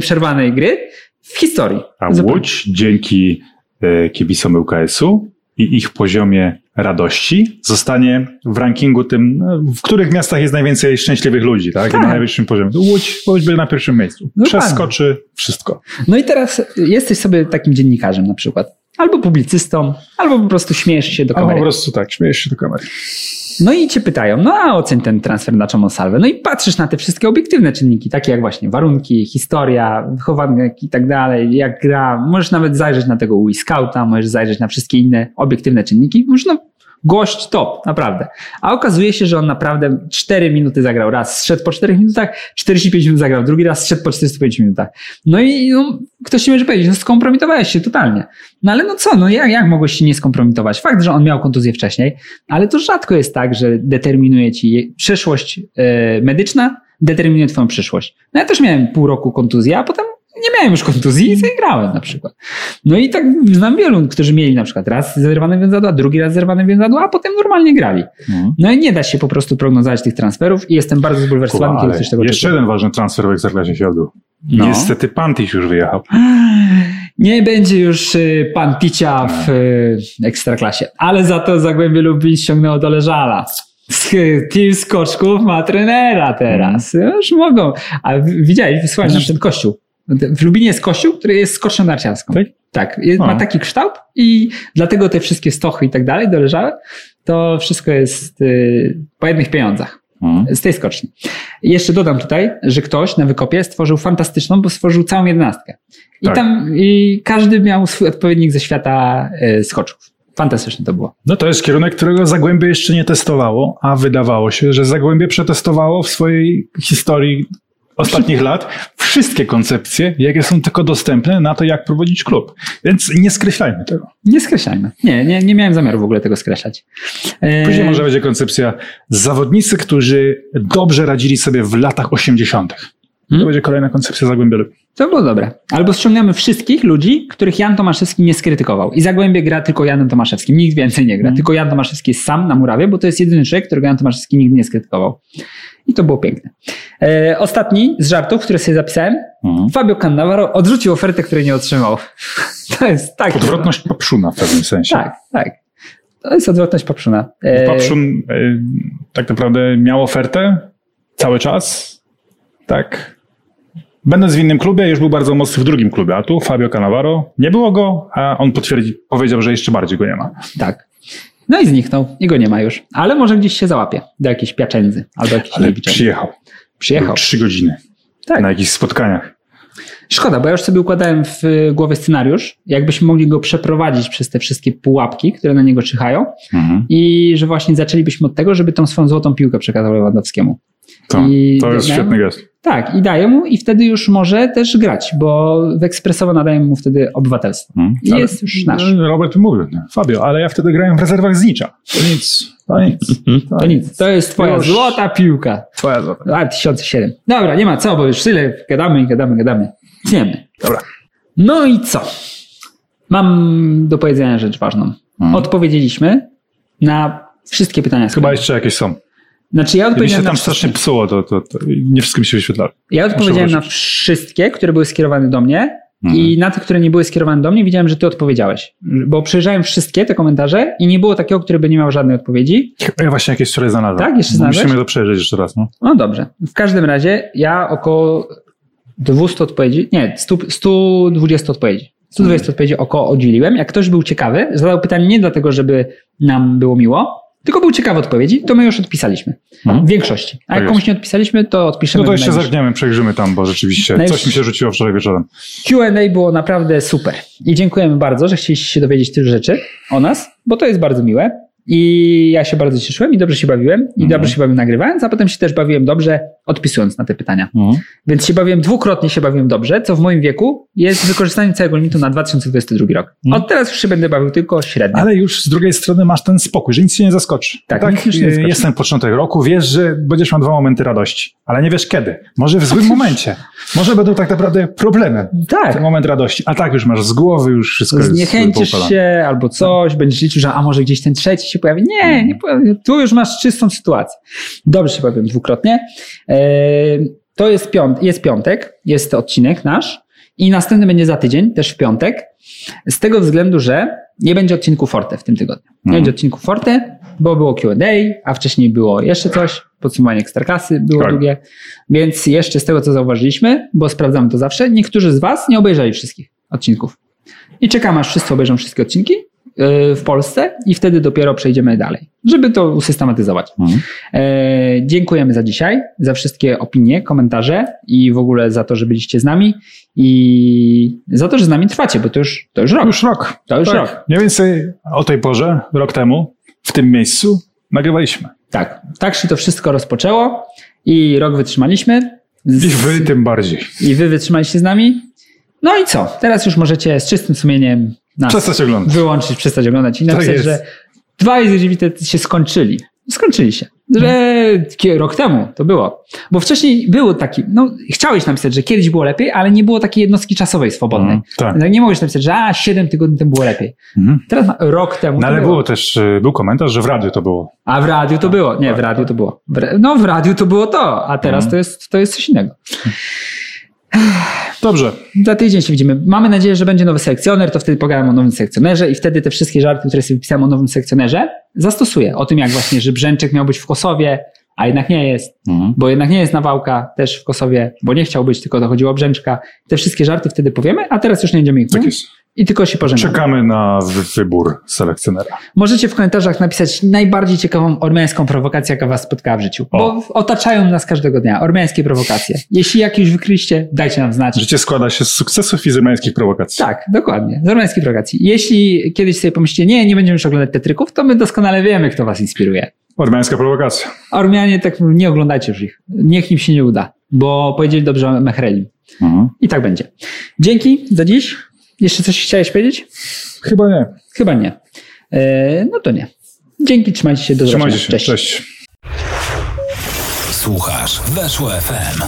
przerwanej gry w historii. A Zupełnie. Łódź dzięki e, kibicom UKS-u i ich poziomie radości zostanie w rankingu tym, no, w których miastach jest najwięcej szczęśliwych ludzi, tak? Tak. na najwyższym poziomie. Łódź, Łódź będzie na pierwszym miejscu. No Przeskoczy wszystko. No i teraz jesteś sobie takim dziennikarzem na przykład, albo publicystą, albo po prostu śmiejesz się do A po kamery. prostu tak, śmiejesz się do kamery. No i cię pytają, no a oceń ten transfer na Salve. No i patrzysz na te wszystkie obiektywne czynniki, takie jak właśnie warunki, historia, wychowanek i tak dalej, jak gra. Możesz nawet zajrzeć na tego Wii Scouta, możesz zajrzeć na wszystkie inne obiektywne czynniki. Możesz no, gość top, naprawdę. A okazuje się, że on naprawdę 4 minuty zagrał raz, zszedł po 4 minutach, 45 minut zagrał, drugi raz zszedł po 45 minutach. No i no, ktoś ci może powiedzieć, no skompromitowałeś się totalnie. No ale no co, no jak, jak mogłeś się nie skompromitować? Fakt, że on miał kontuzję wcześniej, ale to rzadko jest tak, że determinuje ci przyszłość e, medyczna, determinuje twoją przyszłość. No ja też miałem pół roku kontuzji, a potem nie miałem już kontuzji i zagrałem na przykład. No i tak znam wielu, którzy mieli na przykład raz zerwane więzadła, drugi raz zerwane więzadła, a potem normalnie grali. No i nie da się po prostu prognozować tych transferów i jestem bardzo zbulwersowany, kiedy coś tego jeszcze jeden ważny transfer w Ekstraklasie się odbył. No. Niestety Pantis już wyjechał. Nie będzie już y, pan picia w y, ekstraklasie, ale za to Zagłębie Lubin ściągnęło do Leżala. Z- Team skoczków ma trenera teraz. Już mogą. A widziałeś, wysłałeś nam ten kościół. W Lubinie jest kościół, który jest skocznią narciarską. Tak? Tak, A. ma taki kształt i dlatego te wszystkie stochy i tak dalej doleżały, to wszystko jest y, po jednych pieniądzach z tej skoczni. I jeszcze dodam tutaj, że ktoś na wykopie stworzył fantastyczną, bo stworzył całą jedenastkę. I Tak. tam i każdy miał swój odpowiednik ze świata y, skoczków. Fantastyczne to było. No to jest kierunek, którego Zagłębie jeszcze nie testowało, a wydawało się, że Zagłębie przetestowało w swojej historii ostatnich lat wszystkie koncepcje, jakie są tylko dostępne na to, jak prowadzić klub. Więc nie skreślajmy tego. Nie skreślajmy. Nie, nie, nie miałem zamiaru w ogóle tego skreślać. E, Później może będzie koncepcja zawodnicy, którzy dobrze radzili sobie w latach 80. To Hmm? będzie kolejna koncepcja Zagłębia. Lubin. To było dobre. Albo ściągamy wszystkich ludzi, których Jan Tomaszewski nie skrytykował. I Zagłębie gra tylko Janem Tomaszewskim. Nikt więcej nie gra. Mhm. Tylko Jan Tomaszewski jest sam na murawie, bo to jest jedyny człowiek, którego Jan Tomaszewski nigdy nie skrytykował. I to było piękne. E, ostatni z żartów, które sobie zapisałem. Mhm. Fabio Cannavaro odrzucił ofertę, której nie otrzymał. To jest tak. Odwrotność papszuna w pewnym sensie. Tak, tak. To jest odwrotność Papszuna. E, Papszun e, tak naprawdę miał ofertę cały czas. Tak. Będąc w innym klubie, już był bardzo mocny w drugim klubie, a tu Fabio Cannavaro, nie było go, a on potwierdzi, powiedział, że jeszcze bardziej go nie ma. Tak. No i zniknął. I go nie ma już. Ale może gdzieś się załapie. Do jakiejś piaczędzy. Albo jakiejś Ale Lewiczędzy. przyjechał. Przyjechał. Był Trzy godziny Tak. na jakichś spotkaniach. Szkoda, bo ja już sobie układałem w y, głowie scenariusz, jakbyśmy mogli go przeprowadzić przez te wszystkie pułapki, które na niego czyhają Mhm. i że właśnie zaczęlibyśmy od tego, żeby tą swoją złotą piłkę przekazał Lewandowskiemu. To, I to jest świetny gest. Tak, i daje mu i wtedy już może też grać, bo w ekspresowo nadaje mu wtedy obywatelstwo. Mhm. I Ale- jest już nasz. Robert mówił, Fabio, ale ja wtedy grałem w rezerwach z Nicza. To nic. To nic. To nic, to jest twoja Już. złota piłka. Twoja złota. 2007. Dobra, nie ma co, bo już tyle gadamy gadamy, gadamy. Wiemy. Dobra. No i co? Mam do powiedzenia rzecz ważną. Mhm. Odpowiedzieliśmy na wszystkie pytania. Chyba jeszcze jakieś są. Znaczy ja Mi się odpowiedziałem na tam wszystkie. strasznie psuło, to, to, to nie wszystkim się wyświetlało. Ja odpowiedziałem na wszystkie, które były skierowane do mnie Mhm. I na tych, które nie były skierowane do mnie, widziałem, że ty odpowiedziałeś. Bo przejrzałem wszystkie te komentarze i nie było takiego, który by nie miał żadnej odpowiedzi. Ja właśnie jakieś wczoraj znalazłem. Tak, jeszcze znalazłeś? Musimy to przejrzeć jeszcze raz. No. no dobrze. W każdym razie ja około 200 odpowiedzi, nie, 100, 120 odpowiedzi. 120 hmm. odpowiedzi około oddzieliłem. Jak ktoś był ciekawy, zadał pytanie nie dlatego, żeby nam było miło, tylko był ciekawy odpowiedzi, to my już odpisaliśmy. Hmm. W większości. A jak komuś nie odpisaliśmy, to odpiszemy. No to jeszcze zerkniemy, przejrzymy tam, bo rzeczywiście coś mi się rzuciło wczoraj wieczorem. Q&A było naprawdę super. I dziękujemy bardzo, że chcieliście się dowiedzieć tych rzeczy o nas, bo to jest bardzo miłe. I ja się bardzo cieszyłem i dobrze się bawiłem. I mm. dobrze się bawiłem nagrywając, a potem się też bawiłem dobrze odpisując na te pytania. Mm. Więc się bawiłem, dwukrotnie się bawiłem dobrze, co w moim wieku jest wykorzystanie całego limitu na 2022 rok. Mm. Od teraz już się będę bawił tylko średnio. Ale już z drugiej strony masz ten spokój, że nic cię nie zaskoczy. Tak, tak nic nie zaskoczy. jest ten początek roku, wiesz, że będziesz miał dwa momenty radości, ale nie wiesz kiedy. Może w złym momencie. Może będą tak naprawdę problemem. Tak. Ten moment radości. A tak już masz z głowy, już wszystko Zniechęcisz jest się albo coś, będziesz liczył, że a może gdzieś ten trzeci się pojawi. Nie, nie tu już masz czystą sytuację. Dobrze się powiem dwukrotnie. E, to jest, piąt, jest piątek, jest odcinek nasz i następny będzie za tydzień, też w piątek. Z tego względu, że nie będzie odcinku Forte w tym tygodniu. Nie mhm. będzie odcinku Forte, bo było Q&A, a wcześniej było jeszcze coś, podsumowanie ekstrakasy było tak. długie, więc jeszcze z tego, co zauważyliśmy, bo sprawdzamy to zawsze, niektórzy z Was nie obejrzeli wszystkich odcinków. I czekam, aż wszyscy obejrzą wszystkie odcinki w Polsce i wtedy dopiero przejdziemy dalej, żeby to usystematyzować. Mhm. E, dziękujemy za dzisiaj, za wszystkie opinie, komentarze i w ogóle za to, że byliście z nami i za to, że z nami trwacie, bo to już, to już rok. Już rok. To już tak. rok. Mniej więcej o tej porze, rok temu, w tym miejscu nagrywaliśmy. Tak, tak się to wszystko rozpoczęło i rok wytrzymaliśmy. Z... I wy tym bardziej. I wy wytrzymaliście z nami. No i co? Teraz już możecie z czystym sumieniem nas przestać oglądać. wyłączyć, przestać oglądać i napisać, że dwa Exhibity się skończyli. Skończyli się. Że rok temu to było. Bo wcześniej było taki, no chciałeś napisać, że kiedyś było lepiej, ale nie było takiej jednostki czasowej swobodnej. Mm, tak. Nie mogłeś napisać, że a, 7 tygodni temu było lepiej. Mm. Teraz rok temu No ale było. było. też, y, był komentarz, że w radiu to było. A w radiu to było. Nie, w tak, radiu tak. to było. No w radiu to było to, a teraz mm. to, jest, to jest coś innego. Dobrze. Za tydzień się widzimy. Mamy nadzieję, że będzie nowy selekcjoner, to wtedy pogadam o nowym selekcjonerze i wtedy te wszystkie żarty, które sobie wypisałem o nowym selekcjonerze, zastosuję. O tym, jak właśnie, że Brzęczek miał być w Kosowie, a jednak nie jest, mhm. bo jednak nie jest Nawałka też w Kosowie, bo nie chciał być, tylko dochodziło Brzęczka. Te wszystkie żarty wtedy powiemy, a teraz już nie będziemy ich tak jest. I tylko się pożegnamy. Czekamy na wybór selekcjonera. Możecie w komentarzach napisać najbardziej ciekawą ormiańską prowokację, jaka was spotkała w życiu. O. Bo otaczają nas każdego dnia. Ormiańskie prowokacje. Jeśli jakieś wykryliście, dajcie nam znać. Życie składa się z sukcesów i z ormiańskich prowokacji. Tak, dokładnie. Z ormiańskich prowokacji. Jeśli kiedyś sobie pomyślicie, nie, nie będziemy już oglądać tetryków, to my doskonale wiemy, kto was inspiruje. Ormiańska prowokacja. Ormianie, tak nie oglądajcie już ich. Niech im się nie uda, bo powiedzieli dobrze o Mechrelim. Mhm. I tak będzie. Dzięki za dziś. Jeszcze coś chciałeś powiedzieć? Chyba nie. Chyba nie. E, no to nie. Dzięki, trzymajcie się, do zobaczenia. Trzymajcie się, cześć. cześć. Słuchasz, weszło FM.